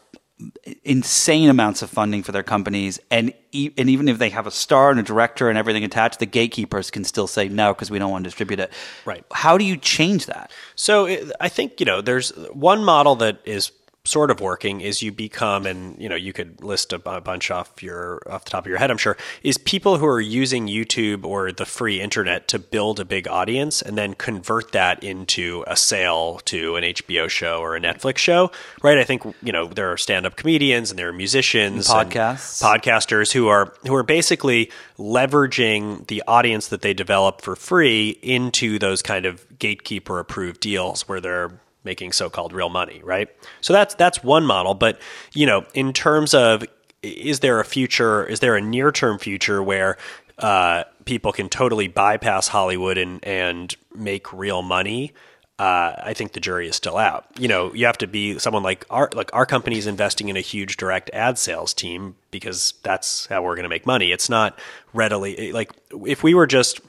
insane amounts of funding for their companies and e- and even if they have a star and a director and everything attached the gatekeepers can still say no because we don't want to distribute it Right. how do you change that So it, I think you know there's one model that is sort of working is you become and you know you could list a, bu- bunch off your off the top of your head I'm sure is people who are using YouTube or the free internet to build a big audience and then convert that into a sale to an HBO show or a Netflix show right I think you know there are stand-up comedians and there are musicians and podcasts. podcasters who are who are basically leveraging the audience that they develop for free into those kind of gatekeeper approved deals where they're making so-called real money, right? So that's that's one model, but you know, in terms of is there a future, is there a near-term future where uh, people can totally bypass Hollywood and and make real money? uh, I think the jury is still out. You know, you have to be someone like our like our company is investing in a huge direct ad sales team because that's how we're going to make money. It's not readily like if we were just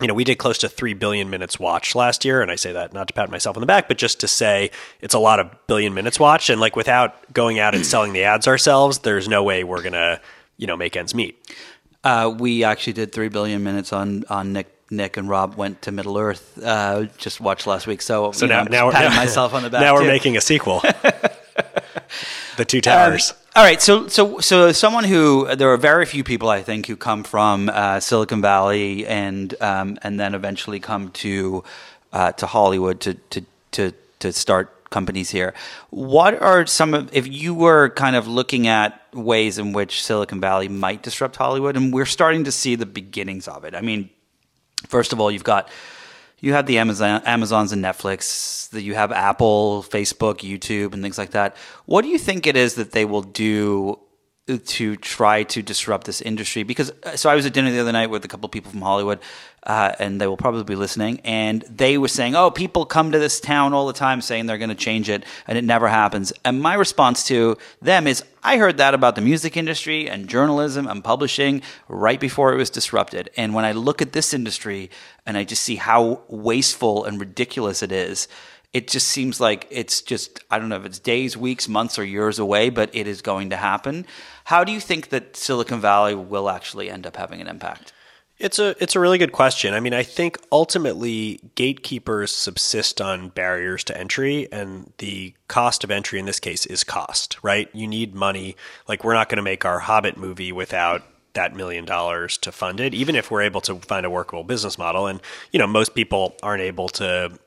you know, we did close to 3 billion minutes watched last year. And I say that not to pat myself on the back, but just to say it's a lot of billion minutes watched. And like without going out and selling the ads ourselves, there's no way we're going to, you know, make ends meet. Uh, we actually did three billion minutes on on Nick Nick and Rob went to Middle Earth. Uh, just watched last week, so, So you know, now, I'm now, patting now myself on the back. Now we're too. making a sequel. the Two Towers. Um, all right, so so so someone who there are very few people I think who come from uh, Silicon Valley and um, and then eventually come to uh, to Hollywood to to to to start companies here. What are some of if you were kind of looking at ways in which Silicon Valley might disrupt Hollywood, and we're starting to see the beginnings of it. I mean, first of all, you've got you have the Amazon, Amazons and Netflix, that you have Apple, Facebook, YouTube, and things like that. What do you think it is that they will do to try to disrupt this industry? Because uh, so I was at dinner the other night with a couple of people from Hollywood, uh, and they will probably be listening, and they were saying, "Oh, people come to this town all the time saying they're going to change it, and it never happens." And my response to them is, "I heard that about the music industry and journalism and publishing right before it was disrupted, and when I look at this industry." and I just see how wasteful and ridiculous it is. It just seems like it's just, I don't know if it's days, weeks, months, or years away, but it is going to happen. How do you think that Silicon Valley will actually end up having an impact? It's a it's a really good question. I mean, I think ultimately gatekeepers subsist on barriers to entry and the cost of entry in this case is cost, right? You need money. Like we're not going to make our Hobbit movie without that million dollars to fund it, even if we're able to find a workable business model. And you know, most people aren't able to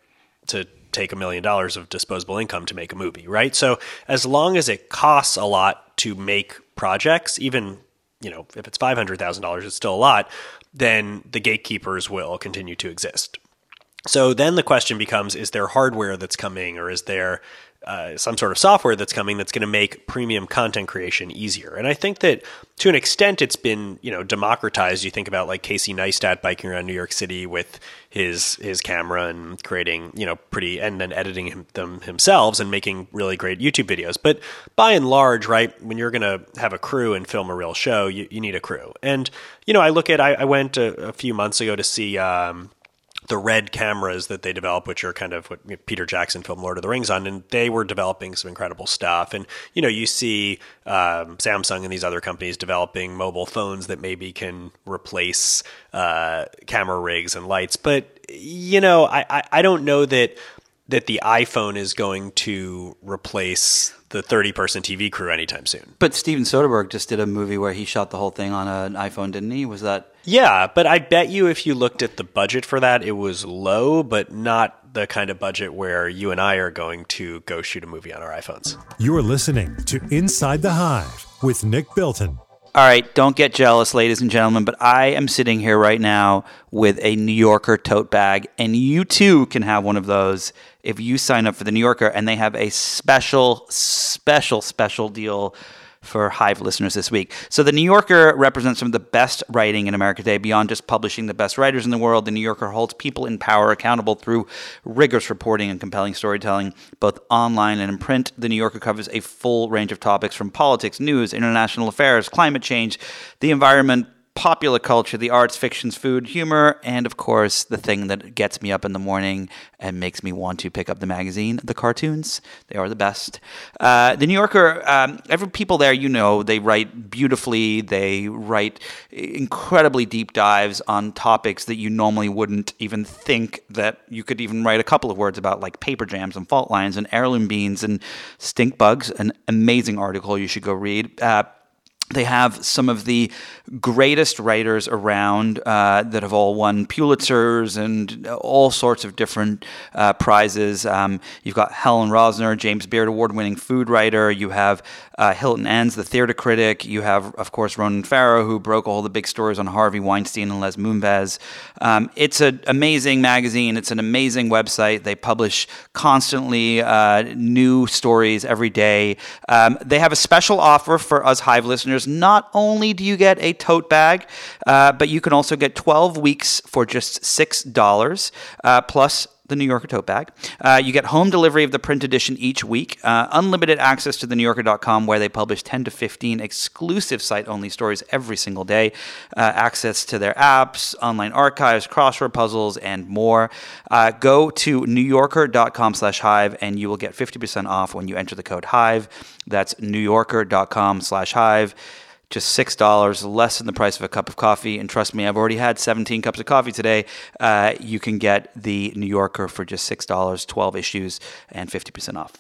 to take a million dollars of disposable income to make a movie, right? So as long as it costs a lot to make projects, even you know, if it's five hundred thousand dollars, it's still a lot. Then the gatekeepers will continue to exist. So then the question becomes: Is there hardware that's coming, or is there uh, some sort of software that's coming that's going to make premium content creation easier. And I think that to an extent it's been you know democratized. You think about like Casey Neistat biking around New York City with his his camera and creating you know pretty and then editing him, them himself and making really great YouTube videos. But by and large, right, when you're going to have a crew and film a real show, you, you need a crew. And you know I look at I, I went a, a, few months ago to see. Um, the red cameras that they develop, which are kind of what Peter Jackson filmed Lord of the Rings on, and they were developing some incredible stuff. And you know, you see um, Samsung and these other companies developing mobile phones that maybe can replace uh, camera rigs and lights. But you know, I, I, I don't know that that the iPhone is going to replace the 30 person TV crew anytime soon. But Steven Soderbergh just did a movie where he shot the whole thing on an iPhone, didn't he? Was that? Yeah, but I bet you if you looked at the budget for that, it was low, but not the kind of budget where you and I are going to go shoot a movie on our iPhones. You're listening to Inside the Hive with Nick Bilton. All right, don't get jealous, ladies and gentlemen, but I am sitting here right now with a New Yorker tote bag, and you too can have one of those if you sign up for the New Yorker, and they have a special, special, special deal for Hive listeners this week. So, the New Yorker represents some of the best writing in America today. Beyond just publishing the best writers in the world, the New Yorker holds people in power accountable through rigorous reporting and compelling storytelling, both online and in print. The New Yorker covers a full range of topics from politics, news, international affairs, climate change, the environment, popular culture, the arts, fictions, food, humor, and of course, the thing that gets me up in the morning and makes me want to pick up the magazine, the cartoons. They are the best. Uh, the New Yorker, um, every people there, you know, they write beautifully. They write incredibly deep dives on topics that you normally wouldn't even think that you could even write a couple of words about, like paper jams and fault lines and heirloom beans and stink bugs. An amazing article you should go read. Uh, they have some of the greatest writers around uh, that have all won Pulitzers and all sorts of different uh, prizes. Um, you've got Helen Rosner, James Beard Award winning food writer. You have uh, Hilton Als, the theater critic. You have, of course, Ronan Farrow, who broke all the big stories on Harvey Weinstein and Les Moonves. Um, it's an amazing magazine. It's an amazing website. They publish constantly uh, new stories every day. Um, they have a special offer for us Hive listeners. Not only do you get a tote bag, uh, but you can also get 12 weeks for just $6 uh, plus the New Yorker tote bag. Uh, you get home delivery of the print edition each week, uh, unlimited access to thenewyorker.com where they publish 10 to 15 exclusive site only stories every single day, uh, access to their apps, online archives, crossword puzzles, and more. Uh, go to newyorker.com slash hive and you will get 50% off when you enter the code hive. That's newyorker.com slash hive. Just six dollars, less than the price of a cup of coffee. And trust me, I've already had 17 cups of coffee today. Uh, you can get the New Yorker for just six dollars, 12 issues, and 50% off.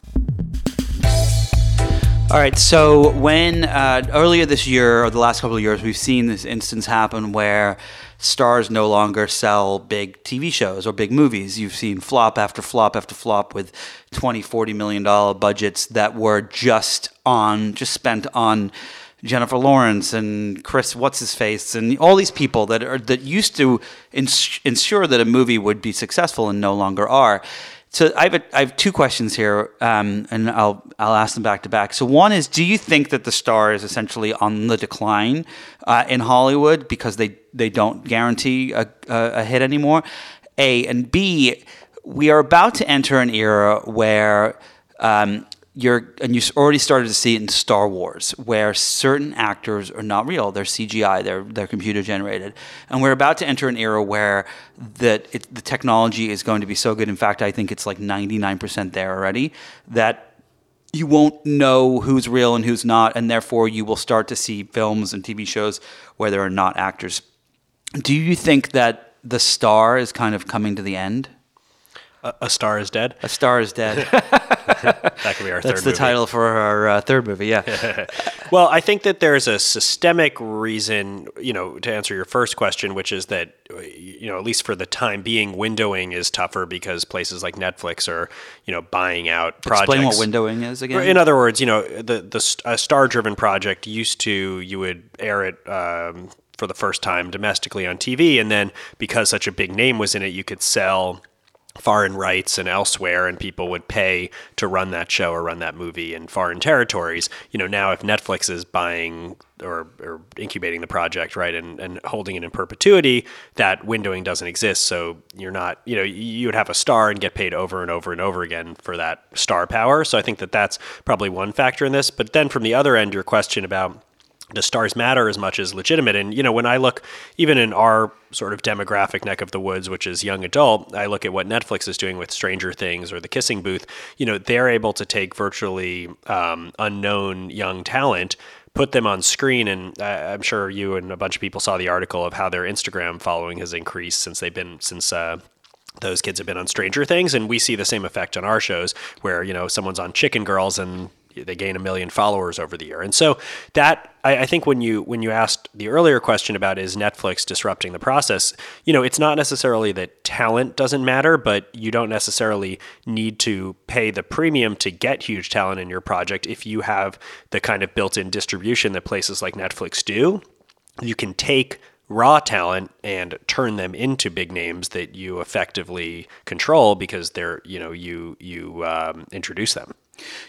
All right. So when uh, earlier this year or the last couple of years, we've seen this instance happen where stars no longer sell big TV shows or big movies. You've seen flop after flop after flop with 20, 40 million dollar budgets that were just on, just spent on Jennifer Lawrence and Chris what's his face and all these people that are that used to ins- ensure that a movie would be successful and no longer are. So I have a, I have two questions here, um, and I'll I'll ask them back to back. So one is, do you think that the star is essentially on the decline uh, in Hollywood because they they don't guarantee a, a, hit anymore? A and B, we are about to enter an era where um, you're and you already started to see it in Star Wars, where certain actors are not real; they're CGI, they're they're computer generated, and we're about to enter an era where that it, the technology is going to be so good. In fact, I think it's like ninety nine percent there already that you won't know who's real and who's not, and therefore you will start to see films and TV shows where there are not actors. Do you think that the star is kind of coming to the end? A, a Star is Dead. A Star is Dead. That could be our third. That's the movie. title for our uh, third movie. Yeah. Well, I think that there's a systemic reason, you know, to answer your first question, which is that, you know, at least for the time being, windowing is tougher because places like Netflix are, you know, buying out projects. Explain what windowing is again. In other words, you know, the the a star-driven project used to you would air it um, for the first time domestically on TV, and then because such a big name was in it, you could sell foreign rights and elsewhere and people would pay to run that show or run that movie in foreign territories. You know now if netflix is buying or, or incubating the project right and, and holding it in perpetuity that windowing doesn't exist. So you're not you know you would have a star and get paid over and over and over again for that star power. So i think that that's probably one factor in this. But then from the other end your question about does stars matter as much as legitimate? And you know, when I look even in our sort of demographic neck of the woods, which is young adult, I look at what Netflix is doing with Stranger Things or The Kissing Booth. You know, they're able to take virtually um, unknown young talent. Put them on screen, and I'm sure you and a bunch of people saw the article of how their Instagram following has increased since they've been since uh, those kids have been on Stranger Things, and we see the same effect on our shows, where you know someone's on Chicken Girls and they gain a million followers over the year. And so that I, I think when you when you asked the earlier question about is Netflix disrupting the process, you know, it's not necessarily that talent doesn't matter, but you don't necessarily need to pay the premium to get huge talent in your project if you have the kind of built-in distribution that places like Netflix do. You can take raw talent and turn them into big names that you effectively control because they're you know you you um, introduce them.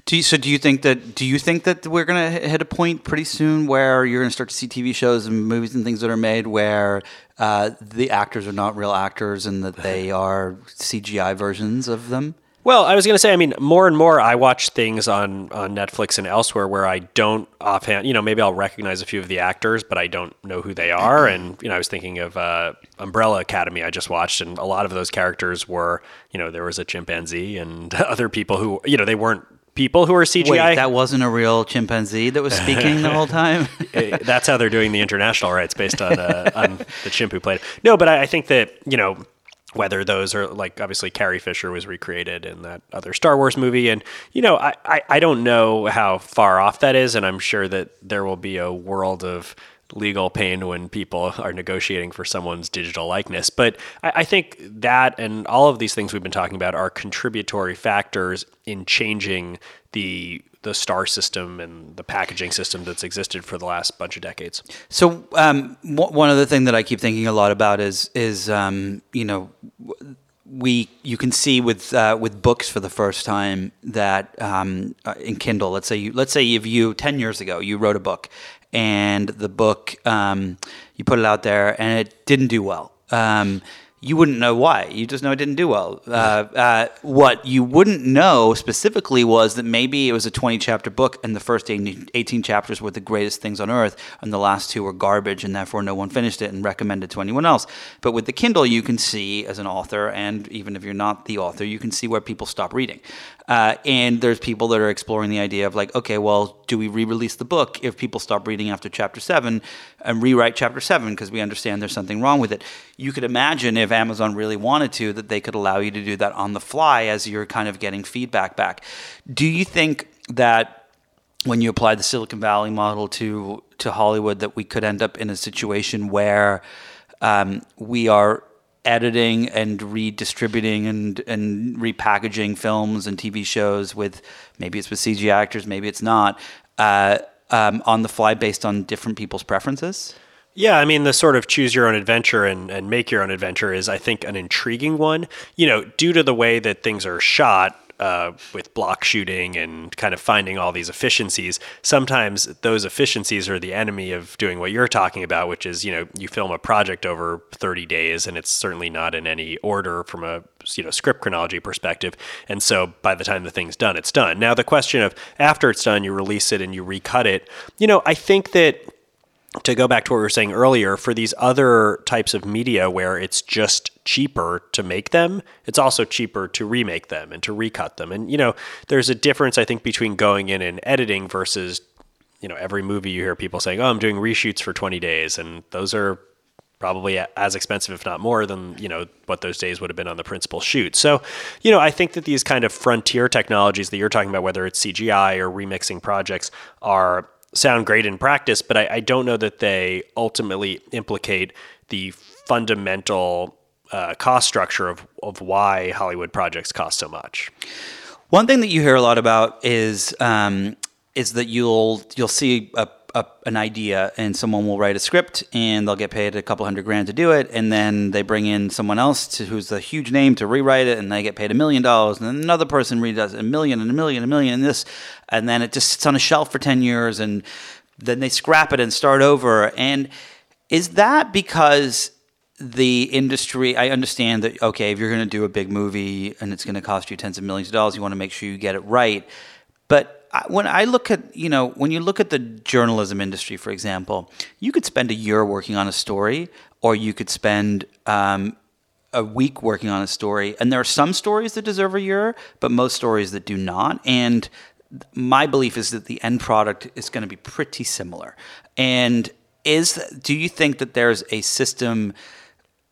Do you, so do you think that do you think that we're going to hit a point pretty soon where you're going to start to see TV shows and movies and things that are made where uh, the actors are not real actors and that they are CGI versions of them? Well, I was going to say, I mean, more and more I watch things on, on Netflix and elsewhere where I don't offhand, you know, maybe I'll recognize a few of the actors, but I don't know who they are. And, you know, I was thinking of uh, Umbrella Academy I just watched, and a lot of those characters were, you know, there was a chimpanzee and other people who, you know, they weren't people who are CGI. Wait, that wasn't a real chimpanzee that was speaking the whole time. Eh, That's how they're doing the international rights based on uh, on the chimp who played. it. No, but I, I think that you know whether those are like obviously Carrie Fisher was recreated in that other Star Wars movie, and you know I, I I don't know how far off that is, and I'm sure that there will be a world of legal pain when people are negotiating for someone's digital likeness. But I, I think that and all of these things we've been talking about are contributory factors in changing the the star system and the packaging system that's existed for the last bunch of decades. So um, w- one other thing that I keep thinking a lot about is is um, you know we you can see with uh, with books for the first time that um, uh, in Kindle. Let's say you let's say if you ten years ago you wrote a book and the book um, you put it out there and it didn't do well. Um, you wouldn't know why. You just know it didn't do well. Uh, uh, what you wouldn't know specifically was that maybe it was a 20 chapter book and the first 18 chapters were the greatest things on earth and the last two were garbage and therefore no one finished it and recommended to anyone else. But with the Kindle, you can see as an author, and even if you're not the author, you can see where people stop reading. Uh, and there's people that are exploring the idea of like, okay, well, do we re-release the book if people stop reading after chapter seven and rewrite chapter seven because we understand there's something wrong with it? You could imagine if Amazon really wanted to that they could allow you to do that on the fly as you're kind of getting feedback back. Do you think that when you apply the Silicon Valley model to to Hollywood, that we could end up in a situation where um, we are editing and redistributing and and repackaging films and TV shows with maybe it's with CG actors, maybe it's not, uh, um, on the fly based on different people's preferences. Yeah, I mean, the sort of choose your own adventure and, and make your own adventure is, I think, an intriguing one. You know, due to the way that things are shot, uh, with block shooting and kind of finding all these efficiencies, sometimes those efficiencies are the enemy of doing what you're talking about, which is, you know, you film a project over 30 days and it's certainly not in any order from a, you know, script chronology perspective. And so by the time the thing's done, it's done. Now, the question of after it's done, you release it and you recut it, you know, I think that to go back to what we were saying earlier, for these other types of media where it's just cheaper to make them, it's also cheaper to remake them and to recut them. And, you know, there's a difference, I think, between going in and editing versus, you know, every movie you hear people saying, oh, I'm doing reshoots for 20 days. And those are probably as expensive, if not more, than, you know, what those days would have been on the principal shoot. So, you know, I think that these kind of frontier technologies that you're talking about, whether it's CGI or remixing projects, are sound great in practice, but I, I don't know that they ultimately implicate the fundamental uh, cost structure of, of why Hollywood projects cost so much. One thing that you hear a lot about is um, is that you'll you'll see a a, an idea and someone will write a script and they'll get paid a couple hundred grand to do it. And then they bring in someone else to, who's a huge name to rewrite it and they get paid a million dollars. And then another person redoes a million and a million and a million and this. And then it just sits on a shelf for 10 years and then they scrap it and start over. And is that because the industry i understand that okay if you're going to do a big movie and it's going to cost you tens of millions of dollars you want to make sure you get it right. But when I look at, you know, when you look at the journalism industry, for example, you could spend a year working on a story, or you could spend um, a week working on a story. And there are some stories that deserve a year, but most stories that do not. And my belief is that the end product is going to be pretty similar. And is do you think that there's a system?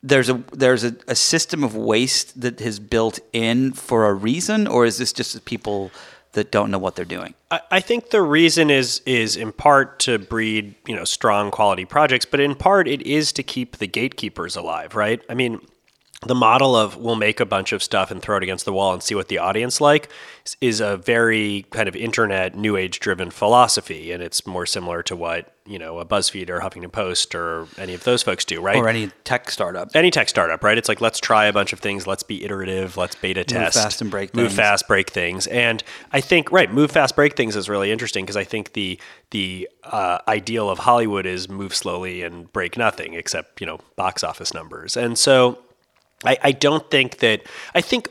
there's a there's a, a system of waste that has built in for a reason, or is this just people that don't know what they're doing? I, I think the reason is is in part to breed you know strong quality projects, but in part it is to keep the gatekeepers alive, right? I mean, the model of we'll make a bunch of stuff and throw it against the wall and see what the audience like is a very kind of internet new age driven philosophy. And it's more similar to what you know a buzzfeed or huffington post or any of those folks do right? Or any tech startup. Any tech startup right? It's like let's try a bunch of things. Let's be iterative. Let's beta test. move fast and break move things. fast break things. And i think right move fast break things is really interesting because i think the the uh, ideal of hollywood is move slowly and break nothing except you know box office numbers. And so I, I don't think that I think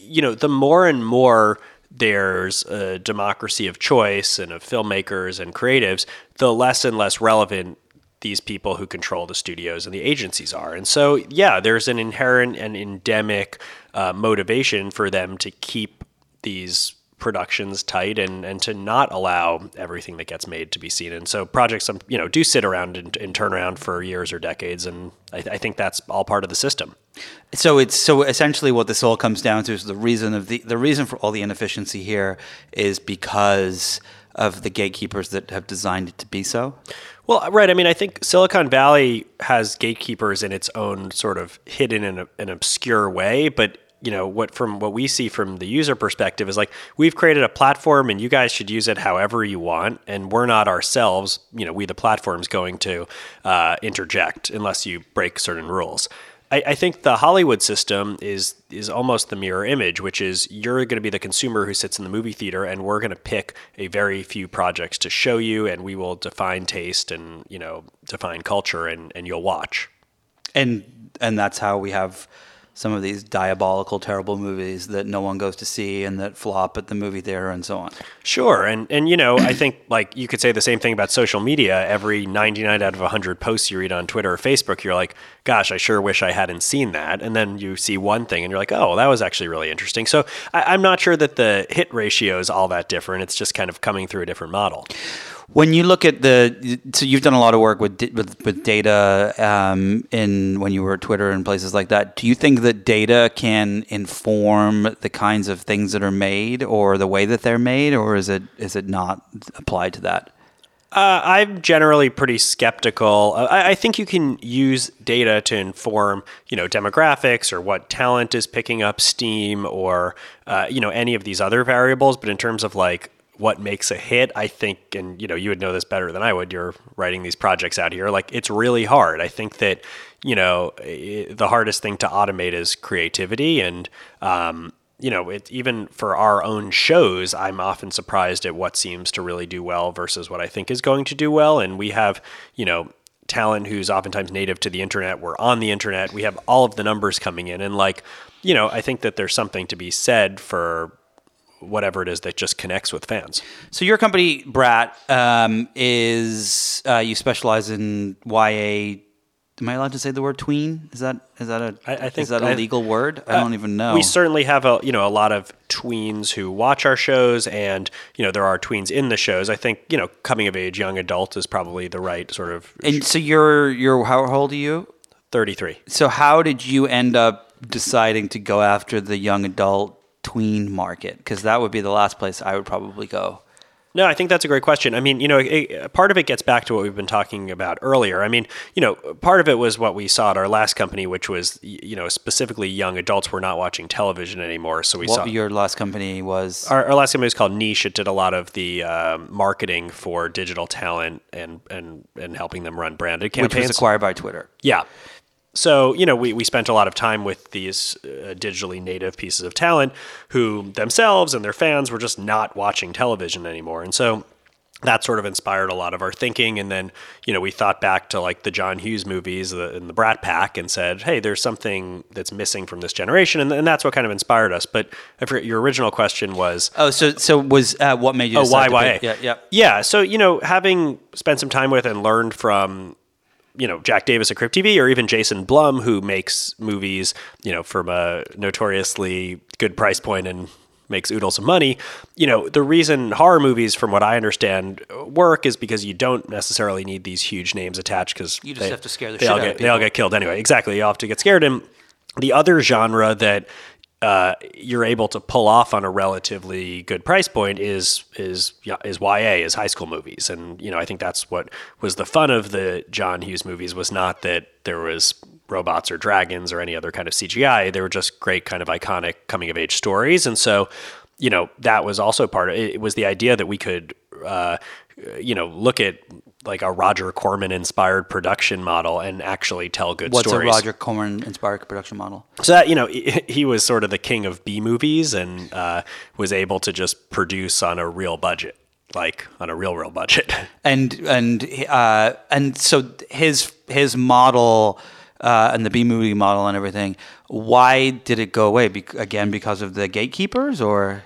you know the more and more there's a democracy of choice and of filmmakers and creatives, the less and less relevant these people who control the studios and the agencies are. And so, yeah, there's an inherent and endemic uh, motivation for them to keep these productions tight and and to not allow everything that gets made to be seen. And so projects, um, you know, do sit around and, and turn around for years or decades, and I, I, think that's all part of the system. So it's so essentially what this all comes down to is the reason of the the reason for all the inefficiency here is because of the gatekeepers that have designed it to be so. Well, right. I mean, I think Silicon Valley has gatekeepers in its own sort of hidden in an obscure way, but you know what from what we see from the user perspective is like we've created a platform and you guys should use it however you want. And we're not ourselves you know we the platforms going to uh, interject unless you break certain rules. I, I, think the hollywood system is is almost the mirror image which is you're going to be the consumer who sits in the movie theater and we're going to pick a very few projects to show you and we will define taste and you know define culture and, and you'll watch. And and that's how we have some of these diabolical, terrible movies that no one goes to see and that flop at the movie theater and so on. Sure, and and you know, I think like you could say the same thing about social media. Every 99 out of 100 posts you read on Twitter or Facebook, you're like, "Gosh, I sure wish I hadn't seen that." And then you see one thing, and you're like, "Oh, well, that was actually really interesting." So I, I'm not sure that the hit ratio is all that different. It's just kind of coming through a different model. When you look at the, so you've done a lot of work with with, with data um, in when you were at Twitter and places like that. Do you think that data can inform the kinds of things that are made or the way that they're made, or is it is it not applied to that? Uh, I'm generally pretty skeptical. Uh, I, I think you can use data to inform, you know, demographics or what talent is picking up steam or, uh, you know, any of these other variables. But in terms of like what makes a hit, I think, and you know, you would know this better than I would. You're writing these projects out here. Like, it's really hard. I think that, you know, the hardest thing to automate is creativity. And, um, you know, it, even for our own shows, I'm often surprised at what seems to really do well versus what I think is going to do well. And we have, you know, talent who's oftentimes native to the internet. We're on the internet. We have all of the numbers coming in. And, like, you know, I think that there's something to be said for whatever it is that just connects with fans. So your company, Brat, um, is uh, you specialize in YA. Am I allowed to say the word tween? Is that is that a I- I think is that a I- legal word? I don't even know. We certainly have a you know a lot of tweens who watch our shows, and you know there are tweens in the shows. I think you know coming of age young adult is probably the right sort of and so you're you're how old are you? thirty three. So how did you end up deciding to go after the young adult tween market? Because that would be the last place I would probably go. No, I think that's a great question. I mean, you know, it, part of it gets back to what we've been talking about earlier. I mean, you know, part of it was what we saw at our last company, which was, you know, specifically young adults were not watching television anymore. So we saw your last company was? our, our last company was called Niche. It did a lot of the um, marketing for digital talent and and and helping them run branded campaigns, which was acquired by Twitter. Yeah. So, you know, we, we spent a lot of time with these uh, digitally native pieces of talent who themselves and their fans were just not watching television anymore. And so that sort of inspired a lot of our thinking. And then, you know, we thought back to like the John Hughes movies the, and the Brat Pack and said, hey, there's something that's missing from this generation. And, and that's what kind of inspired us. But I forget your original question was Oh, so so was uh, what made you? Oh, decide to YYA. Yeah, yeah. Yeah. So, you know, having spent some time with and learned from, you know, Jack Davis at Crypt TV or even Jason Blum, who makes movies, you know, from a notoriously good price point and makes oodles of money. You know, the reason horror movies, from what I understand, work is because you don't necessarily need these huge names attached because You just have to scare the they shit all out get, of They all get killed anyway. Exactly. You all have to get scared. And the other genre that uh, you're able to pull off on a relatively good price point is is is YA is high school movies, and you know I think that's what was the fun of the John Hughes movies was not that there was robots or dragons or any other kind of CGI. They were just great kind of iconic coming of age stories, and so you know that was also part of it. It was the idea that we could uh, you know look at like a Roger Corman inspired production model and actually tell good What's stories. a Roger Corman inspired production model? So that you know, he, was sort of the king of B movies and uh, was able to just produce on a real budget, like on a real, real budget. and and uh, and so his his model uh, and the B movie model and everything. Why did it go away? Bec- again, because of the gatekeepers, or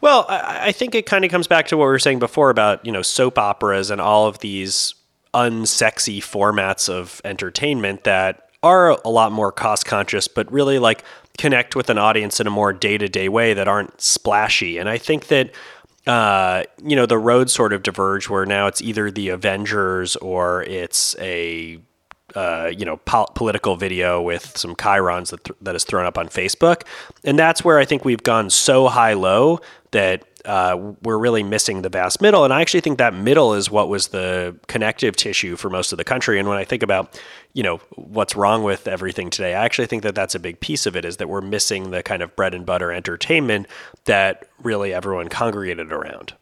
Well, I, I think it kind of comes back to what we were saying before about you know soap operas and all of these unsexy formats of entertainment that are a lot more cost conscious, but really like connect with an audience in a more day to day way that aren't splashy. And I think that uh, you know the roads sort of diverge where now it's either the Avengers or it's a uh, you know, pol- political video with some chyrons that, th- that is thrown up on Facebook. And that's where I think we've gone so high low that uh, we're really missing the vast middle. And I actually think that middle is what was the connective tissue for most of the country. And when I think about, you know, what's wrong with everything today, I actually think that that's a big piece of it is that we're missing the kind of bread and butter entertainment that really everyone congregated around.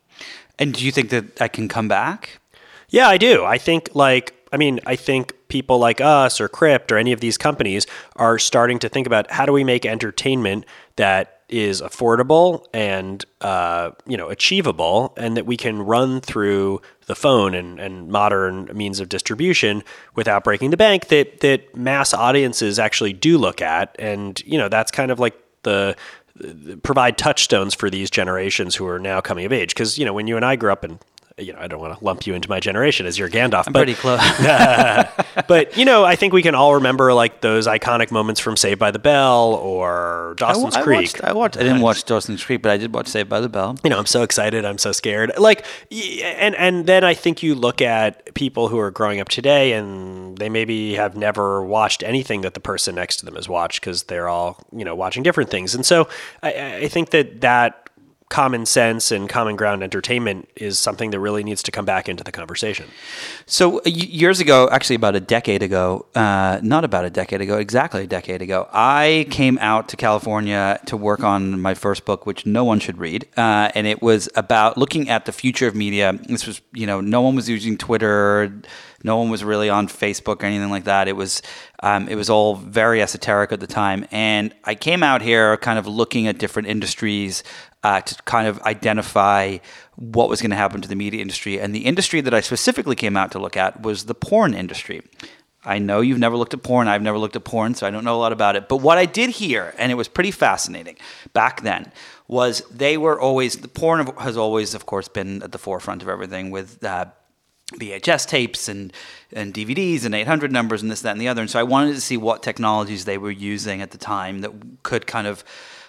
and do you think that that can come back? Yeah, I do. I think like I mean, I think people like us or Crypt or any of these companies are starting to think about how do we make entertainment that is affordable and uh, you know achievable, and that we can run through the phone and, and modern means of distribution without breaking the bank. That that mass audiences actually do look at, and you know that's kind of like the provide touchstones for these generations who are now coming of age. Because you know when you and I grew up in you know, I don't want to lump you into my generation as your Gandalf. I'm but, pretty close. but you know, I think we can all remember like those iconic moments from Saved by the Bell or Dawson's I, I Creek. Watched, I watched. I didn't watch Dawson's Creek, but I did watch Saved by the Bell. You know, I'm so excited. I'm so scared. Like, and and then I think you look at people who are growing up today, and they maybe have never watched anything that the person next to them has watched because they're all you know watching different things. And so I, I think that that common sense and common ground entertainment is something that really needs to come back into the conversation. So years ago, actually about a decade ago, uh, not about a decade ago, exactly a decade ago, I came out to California to work on my first book, which no one should read, uh, and it was about looking at the future of media. This was, you know, no one was using Twitter. No one was really on Facebook or anything like that. It was um, it was all very esoteric at the time, and I came out here kind of looking at different industries uh, to kind of identify what was going to happen to the media industry. And the industry that I specifically came out to look at was the porn industry. I know you've never looked at porn. I've never looked at porn, so I don't know a lot about it. But what I did hear, and it was pretty fascinating back then, was they were always, the porn has always, of course, been at the forefront of everything with uh, VHS tapes and, and DVDs and 800 numbers and this, that, and the other. And so I wanted to see what technologies they were using at the time that could kind of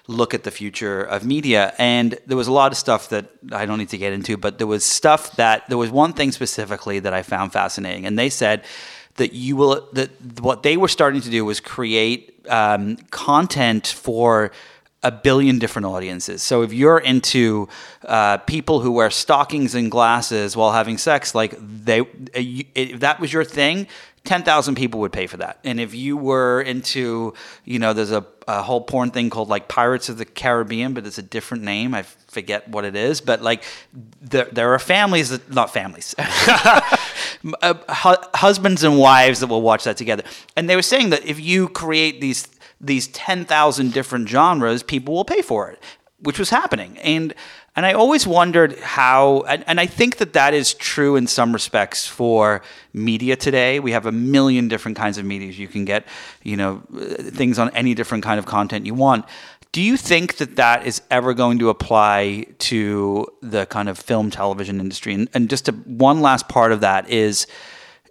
look at the future of media. And there was a lot of stuff that I don't need to get into, but there was stuff that there was one thing specifically that I found fascinating. And they said that you will, that what they were starting to do was create um, content for a billion different audiences. So if you're into uh, people who wear stockings and glasses while having sex, like they, if that was your thing, 10,000 people would pay for that. And if you were into, you know, there's a, a, whole porn thing called like Pirates of the Caribbean, but it's a different name. I forget what it is. But like, there, there are families that, not families, uh, husbands and wives that will watch that together. And they were saying that if you create these, these 10,000 different genres, people will pay for it, which was happening. And and I always wondered how, and, and, I think that that is true in some respects for media today. We have a million different kinds of media. You can get, you know, uh, things on any different kind of content you want. Do you think that that is ever going to apply to the kind of film television industry? And, and just one last part of that is,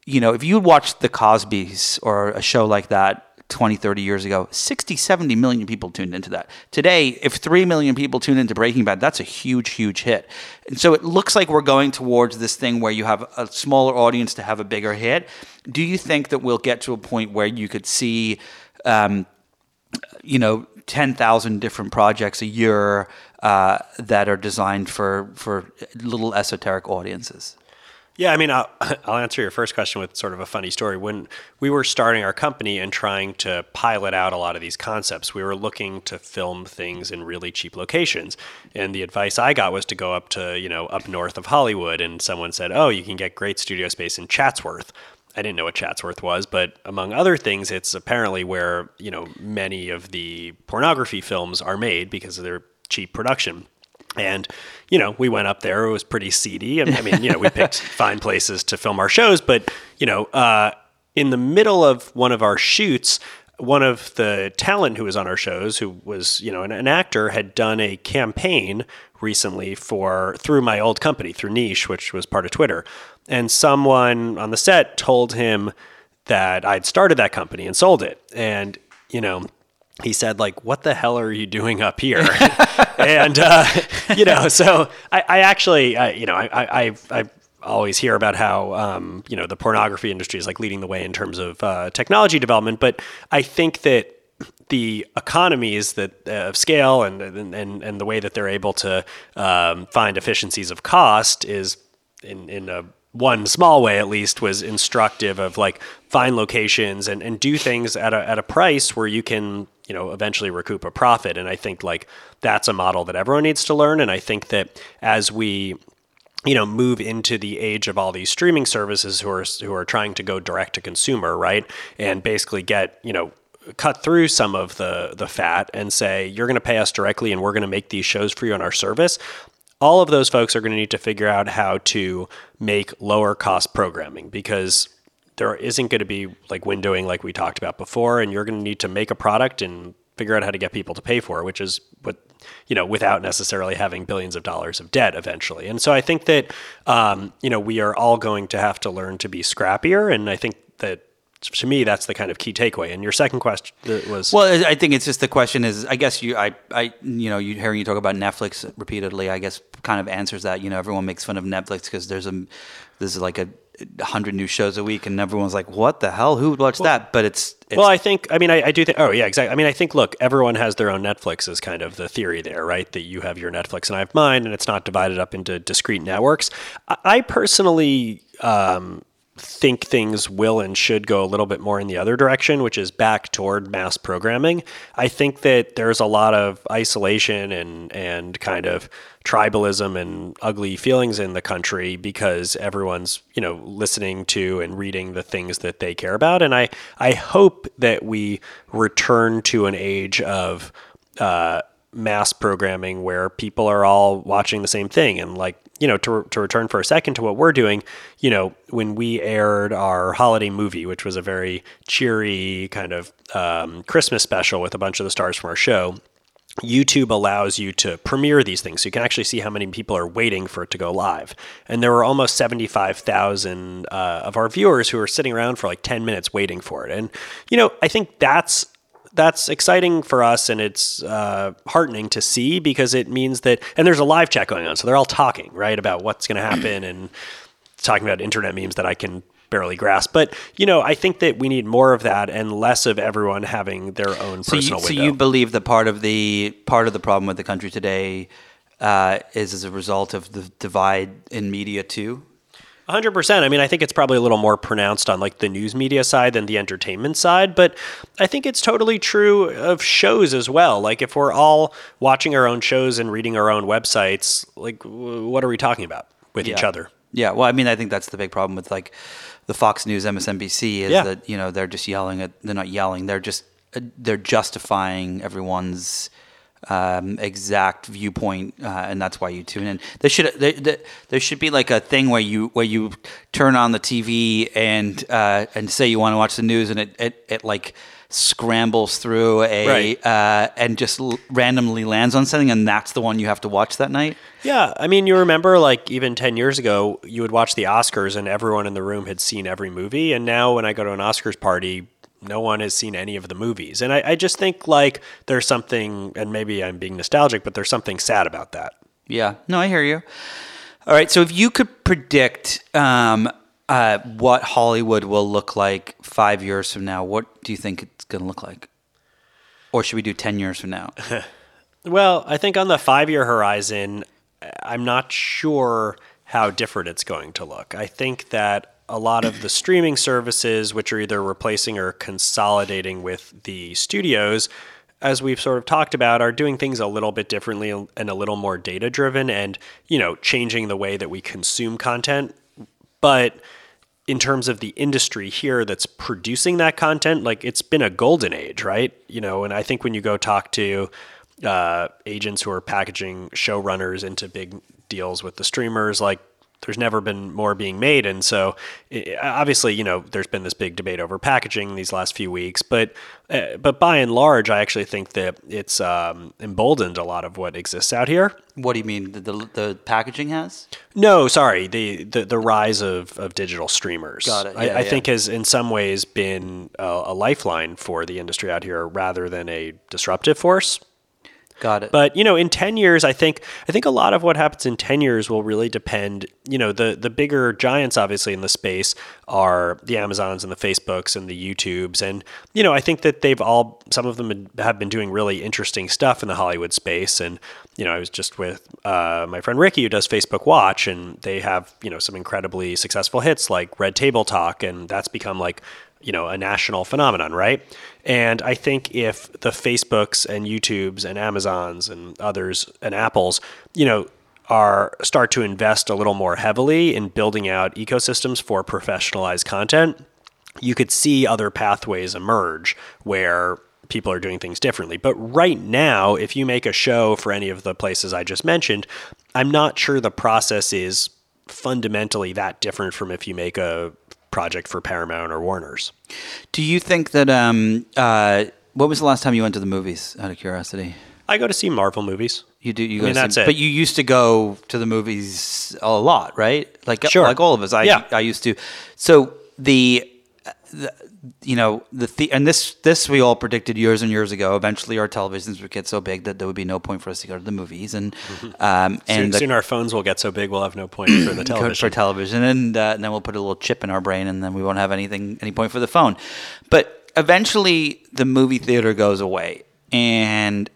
you know, if you watched The Cosby's or a show like that 20, 30 years ago, 60, 70 million people tuned into that. Today, if 3 million people tune into Breaking Bad, that's a huge, huge hit. And so it looks like we're going towards this thing where you have a smaller audience to have a bigger hit. Do you think that we'll get to a point where you could see, um, you know, 10,000 different projects a year uh, that are designed for, for little esoteric audiences? Yeah, I mean, I'll, I'll, answer your first question with sort of a funny story. When we were starting our company and trying to pilot out a lot of these concepts, we were looking to film things in really cheap locations. And the advice I got was to go up to, you know, up north of Hollywood. And someone said, oh, you can get great studio space in Chatsworth. I didn't know what Chatsworth was, but among other things, it's apparently where, you know, many of the pornography films are made because of their cheap production. And, you know, we went up there. It was pretty seedy. And I mean, you know, we picked fine places to film our shows. But, you know, uh, in the middle of one of our shoots, one of the talent who was on our shows, who was, you know, an, an actor, had done a campaign recently for through my old company, through Niche, which was part of Twitter. And someone on the set told him that I'd started that company and sold it. And, you know, he said like what the hell are you doing up here? And uh, you know so i, I actually I, you know I, I, I always hear about how um, you know the pornography industry is like leading the way in terms of uh, technology development but i think that the economies that uh, of scale and, and and the way that they're able to um, find efficiencies of cost is in in a one small way at least was instructive of like find locations and, and do things at a, at a price where you can you know eventually recoup a profit. And i think like that's a model that everyone needs to learn. And i think that as we you know move into the age of all these streaming services who are who are trying to go direct to consumer right and basically get you know cut through some of the the fat and say you're going to pay us directly and we're going to make these shows for you on our service all of those folks are going to need to figure out how to make lower cost programming because there isn't going to be like windowing like we talked about before and you're going to need to make a product and figure out how to get people to pay for it which is what you know without necessarily having billions of dollars of debt eventually. And so i think that um, you know we are all going to have to learn to be scrappier and i think that to me that's the kind of key takeaway. And your second question was? Well i think it's just the question is i guess you i i you know you hearing you talk about netflix repeatedly i guess kind of answers that. You know everyone makes fun of netflix because there's a there's like a hundred new shows a week, and everyone's like, "What the hell? Who would watch well, that?" But it's, it's, well, I think, I mean, I, I, do think. Oh, yeah, exactly. I mean, I think, look, everyone has their own Netflix is kind of the theory there, right? That you have your Netflix and I have mine, and it's not divided up into discrete networks. I, I personally um, think things will and should go a little bit more in the other direction, which is back toward mass programming. I think that there's a lot of isolation and and kind of tribalism and ugly feelings in the country because everyone's you know listening to and reading the things that they care about, and I I hope that we return to an age of uh, mass programming where people are all watching the same thing and like you know, to, to return for a second to what we're doing, you know, when we aired our holiday movie, which was a very cheery kind of um, Christmas special with a bunch of the stars from our show, YouTube allows you to premiere these things. So you can actually see how many people are waiting for it to go live. And there were almost 75,000 uh, of our viewers who were sitting around for like 10 minutes waiting for it. And, you know, I think that's that's exciting for us and it's uh, heartening to see because it means that and there's a live chat going on so they're all talking right about what's going to happen and talking about internet memes that i can barely grasp but you know i think that we need more of that and less of everyone having their own so personal you, window. so you believe that part of the part of the problem with the country today uh, is as a result of the divide in media too 100%. I mean, I think it's probably a little more pronounced on like the news media side than the entertainment side, but I think it's totally true of shows as well. Like if we're all watching our own shows and reading our own websites, like what are we talking about with yeah. each other? Yeah, well, I mean, I think that's the big problem with like the Fox News, MSNBC is yeah. that, you know, they're just yelling at they're not yelling, they're just uh, they're justifying everyone's um, exact viewpoint, uh, and that's why you tune in. There should there, there, there, should be like a thing where you where you turn on the TV and uh, and say you want to watch the news, and it it, it like scrambles through a right. uh, and just l- randomly lands on something, and that's the one you have to watch that night. Yeah, I mean, you remember like even ten years ago, you would watch the Oscars, and everyone in the room had seen every movie, and now when I go to an Oscars party no one has seen any of the movies. And I, I, just think like there's something, and maybe I'm being nostalgic, but there's something sad about that. Yeah, no, I hear you. All right, so if you could predict um, uh, what Hollywood will look like five years from now, what do you think it's going to look like? Or should we do 10 years from now? well, I think on the five year horizon, I'm not sure how different it's going to look. I think that a lot of the streaming services, which are either replacing or consolidating with the studios, as we've sort of talked about, are doing things a little bit differently and a little more data driven and, you know, changing the way that we consume content. But in terms of the industry here that's producing that content, like it's been a golden age, right? You know, and I think when you go talk to uh, agents who are packaging showrunners into big deals with the streamers, like there's never been more being made. And so, obviously, you know, there's been this big debate over packaging these last few weeks. But, uh, but by and large, I actually think that it's um, emboldened a lot of what exists out here. What do you mean the, the, the packaging has? No, sorry, the, the, the rise of, of digital streamers. Got it. Yeah, I, I yeah. think has in some ways been a, a lifeline for the industry out here rather than a disruptive force. Got it. But you know, in ten years, I think I think a lot of what happens in ten years will really depend. You know, the the bigger giants, obviously in the space, are the Amazons and the Facebooks and the YouTubes, and you know, I think that they've all some of them have been doing really interesting stuff in the Hollywood space. And you know, I was just with uh, my friend Ricky who does Facebook Watch, and they have you know some incredibly successful hits like Red Table Talk, and that's become like you know a national phenomenon, right? And I think if the Facebooks and YouTubes and Amazons and others and Apples, you know, are start to invest a little more heavily in building out ecosystems for professionalized content, you could see other pathways emerge where people are doing things differently. But right now, if you make a show for any of the places I just mentioned, I'm not sure the process is fundamentally that different from if you make a project for Paramount or Warner's. Do you think that? Um, uh, what was the last time you went to the movies? Out of curiosity. I go to see Marvel movies. You do. You I go mean, see- that's it. But you used to go to the movies a lot, right? Like Sure. like all of us. I Yeah. I used to. So the, the you know the, the and this this we all predicted years and years ago. Eventually, our televisions would get so big that there would be no point for us to go to the movies, and um Soon, and the, soon our phones will get so big we'll have no point for the television. for television, and, uh, and then we'll put a little chip in our brain, and then we won't have anything any point for the phone. But eventually, the movie theater goes away, and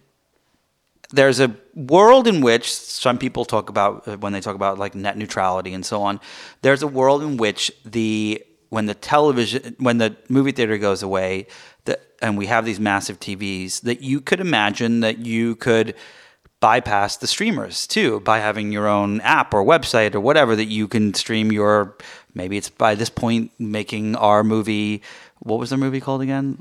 there's a world in which some people talk about when they talk about like net neutrality and so on. There's a world in which the when the television when the movie theater goes away, that and we have these massive TVs that you could imagine that you could bypass the streamers too by having your own app or website or whatever that you can stream your maybe it's by this point making our movie what was the movie called again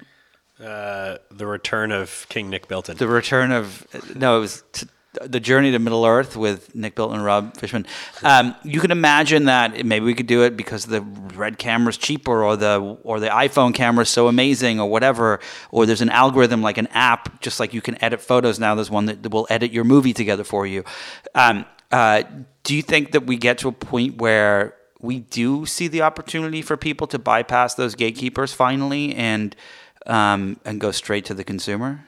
Uh, the return of King Nick Bilton. the return of no, it was t- the journey to Middle Earth with Nick Bilton and Rob Fishman. Um, you can imagine that maybe we could do it because the red camera's cheaper, or the or the iPhone camera is so amazing, or whatever. Or there's an algorithm like an app, just like you can edit photos now. There's one that will edit your movie together for you. Um, uh, do you think that we get to a point where we do see the opportunity for people to bypass those gatekeepers finally and um, and go straight to the consumer?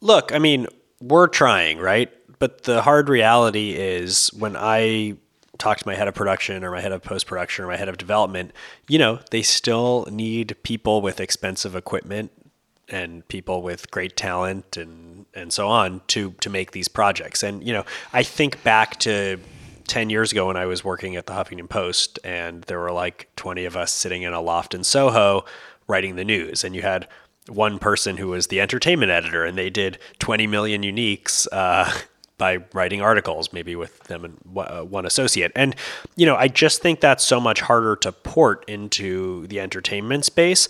Look, I mean, we're trying, right? But the hard reality is when I talk to my head of production or my head of post production or my head of development, you know, they still need people with expensive equipment and people with great talent and and so on to to make these projects. And you know, I think back to 10 years ago when I was working at the Huffington Post and there were like 20 of us sitting in a loft in Soho writing the news and you had one person who was the entertainment editor and they did 20 million uniques uh, by writing articles maybe with them and one- uh, one associate. And you know I just think that's so much harder to port into the entertainment space.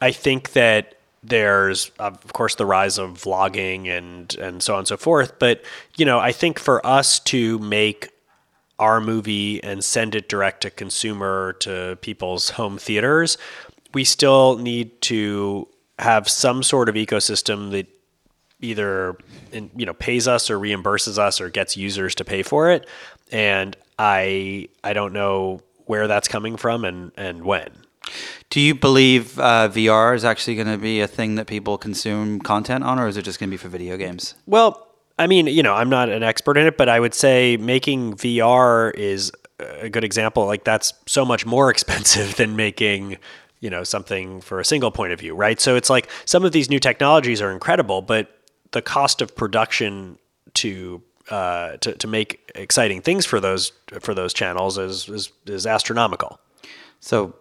I think that there's of course the rise of vlogging and and so on and so forth but you know I think for us to make our movie and send it direct to consumer to people's home theaters, we still need to have some sort of ecosystem that either in, you know pays us or reimburses us or gets users to pay for it. And I I don't know where that's coming from and and when. Do you believe uh, VR is actually going to be a thing that people consume content on, or is it just going to be for video games? Well, I mean, you know, I'm not an expert in it, but I would say making VR is a good example. Like that's so much more expensive than making, you know, something for a single point of view, right? So it's like some of these new technologies are incredible, but the cost of production to uh, to, to make exciting things for those for those channels is is, is astronomical. So,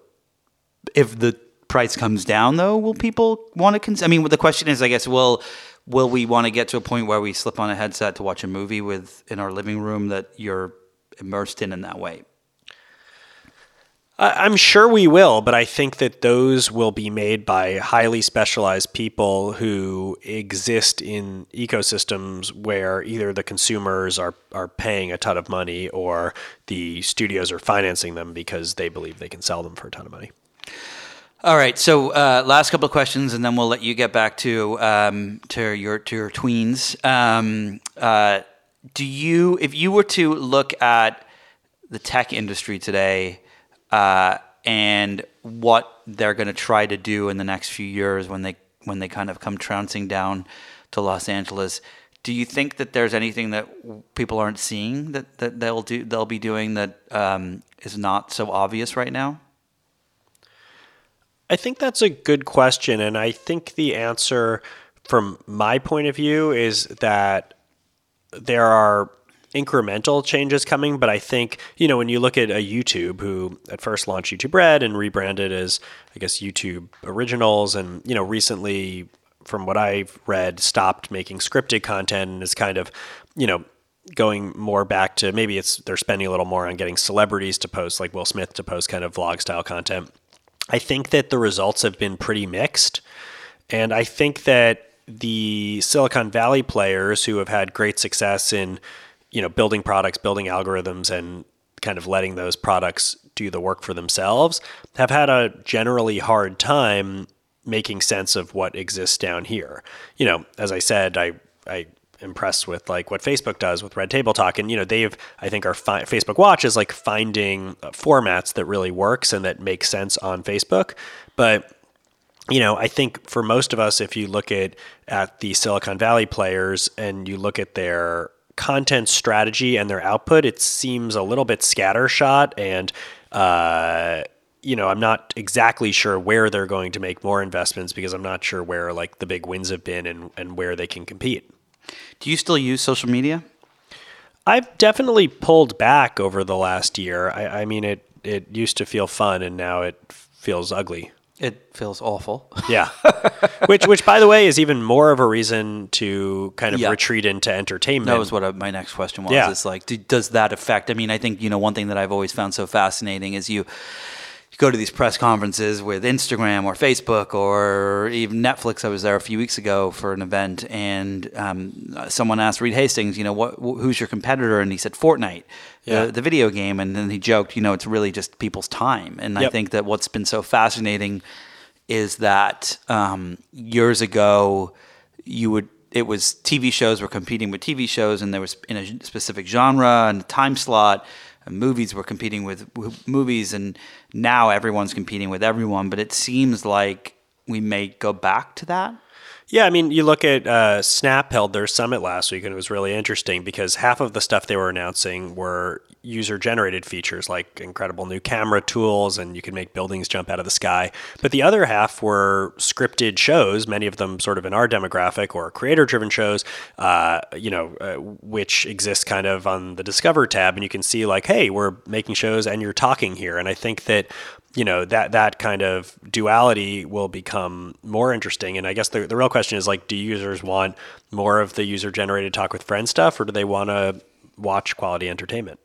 if the price comes down, though, will people want to? Cons- I mean, the question is, I guess, will will we want to get to a point where we slip on a headset to watch a movie with in our living room that you're immersed in in that way? I'm sure we will, but I think that those will be made by highly specialized people who exist in ecosystems where either the consumers are, are paying a ton of money or the studios are financing them because they believe they can sell them for a ton of money. All right. So, uh, last couple of questions, and then we'll let you get back to um, to your to your tweens. Um, uh, do you, if you were to look at the tech industry today uh, and what they're going to try to do in the next few years when they when they kind of come trouncing down to Los Angeles, do you think that there's anything that people aren't seeing that, that they'll do they'll be doing that um, is not so obvious right now? I think that's a good question. And I think the answer from my point of view is that there are incremental changes coming. But I think, you know, when you look at a YouTube who at first launched YouTube Red and rebranded as, I guess, YouTube Originals, and, you know, recently, from what I've read, stopped making scripted content and is kind of, you know, going more back to maybe it's they're spending a little more on getting celebrities to post like Will Smith to post kind of vlog style content. I think that the results have been pretty mixed. And I think that the Silicon Valley players who have had great success in, you know, building products, building algorithms, and kind of letting those products do the work for themselves have had a generally hard time making sense of what exists down here. You know, as I said, I I impressed with like what Facebook does with Red Table Talk, and you know they've I think our fi- Facebook Watch is like finding uh, formats that really works and that make sense on Facebook, but you know, I think for most of us, if you look at at the Silicon Valley players and you look at their content strategy and their output, it seems a little bit scattershot and uh, you know, I'm not exactly sure where they're going to make more investments because I'm not sure where like the big wins have been and, and where they can compete. Do you still use social media? I've definitely pulled back over the last year. I, I mean, it it used to feel fun, and now it feels ugly. It feels awful. Yeah, which which by the way is even more of a reason to kind of Yeah. retreat into entertainment. That was what uh, my next question was. Yeah. It's like, do, does that affect? I mean, I think you know one thing that I've always found so fascinating is you. You go to these press conferences with Instagram or Facebook or even Netflix. I was there a few weeks ago for an event, and um, someone asked Reed Hastings, you know, what, who's your competitor? And he said Fortnite, Yeah. the, the video game. And then he joked, you know, it's really just people's time. And I think that what's been so fascinating is that um, years ago you would it was TV shows were competing with TV shows and there was in a specific genre and time slot movies were competing with movies and now everyone's competing with everyone but it seems like we may go back to that? Yeah, I mean, you look at uh, Snap held their summit last week, and it was really interesting because half of the stuff they were announcing were user generated features like incredible new camera tools, and you could make buildings jump out of the sky. But the other half were scripted shows, many of them sort of in our demographic or creator driven shows, uh, you know, uh, which exist kind of on the Discover tab, and you can see like, hey, we're making shows and you're talking here. And I think that you know that that kind of duality will become more interesting and i guess the, the real question is like do users want more of the user generated talk with friends stuff or do they want to watch quality entertainment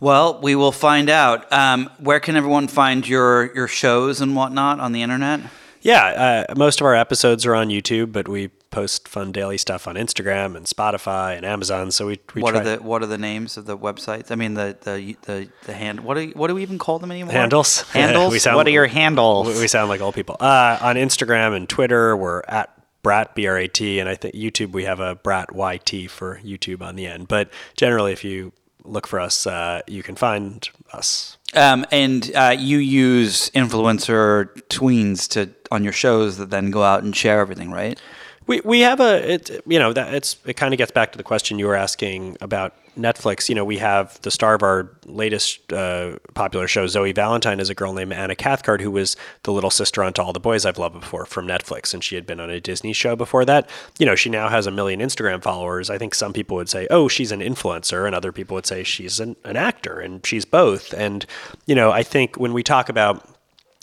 well we will find out um, where can everyone find your your shows and whatnot on the internet yeah uh, most of our episodes are on youtube but we post fun daily stuff on instagram and spotify and amazon so we, we what try are the what are the names of the websites? I mean the the the, the hand. What do what do we even call them anymore? Handles? Handles. Sound- what are your handles? we, we sound like old people uh, on instagram and twitter we're at brat b-r-a-t and i think youtube we have a brat yt for youtube on the end but generally if you look for us uh, you can find us Um, and uh, you use influencer tweens to on your shows that then go out and share everything, right? We we have a it you know that it's it kind of gets back to the question you were asking about Netflix. You know, we have the star of our latest uh, popular show, Zoe Valentine, is a girl named Anna Cathcart, who was the little sister on To All the Boys I've Loved Before from Netflix, and she had been on a Disney show before that. You know, she now has a million Instagram followers. I think some people would say, oh, she's an influencer, and other people would say she's an, an actor, and she's both. And you know, I think when we talk about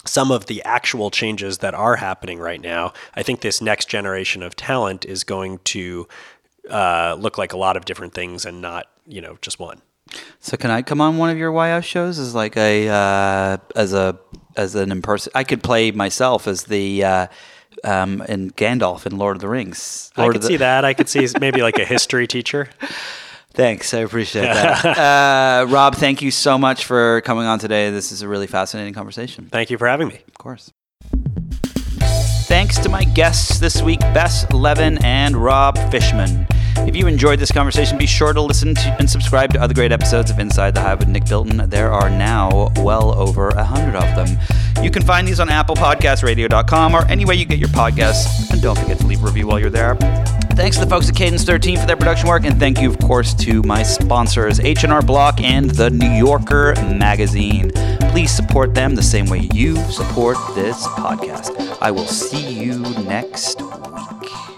some of the actual changes that are happening right now, I think this next generation of talent is going to uh, look like a lot of different things and not, you know, just one. So can I come on one of your YF shows as like a uh, as a as an imperson? I could play myself as the uh, um, in Gandalf in Lord of the Rings. I could the- see that. I could see maybe like a history teacher. Thanks, I appreciate that. uh, Rob, thank you so much for coming on today. This is a really fascinating conversation. Thank you for having me. Of course. Thanks to my guests this week, Bess Levin and Rob Fishman. If you enjoyed this conversation, be sure to listen to and subscribe to other great episodes of Inside the Hive with Nick Bilton. There are now well over a hundred of them. You can find these on Apple Podcasts, Radio.com, or any way you get your podcasts. And don't forget to leave a review while you're there. Thanks to the folks at Cadence 13 for their production work, and thank you, of course, to my sponsors, H&R Block and The New Yorker Magazine. Please support them the same way you support this podcast. I will see you next week.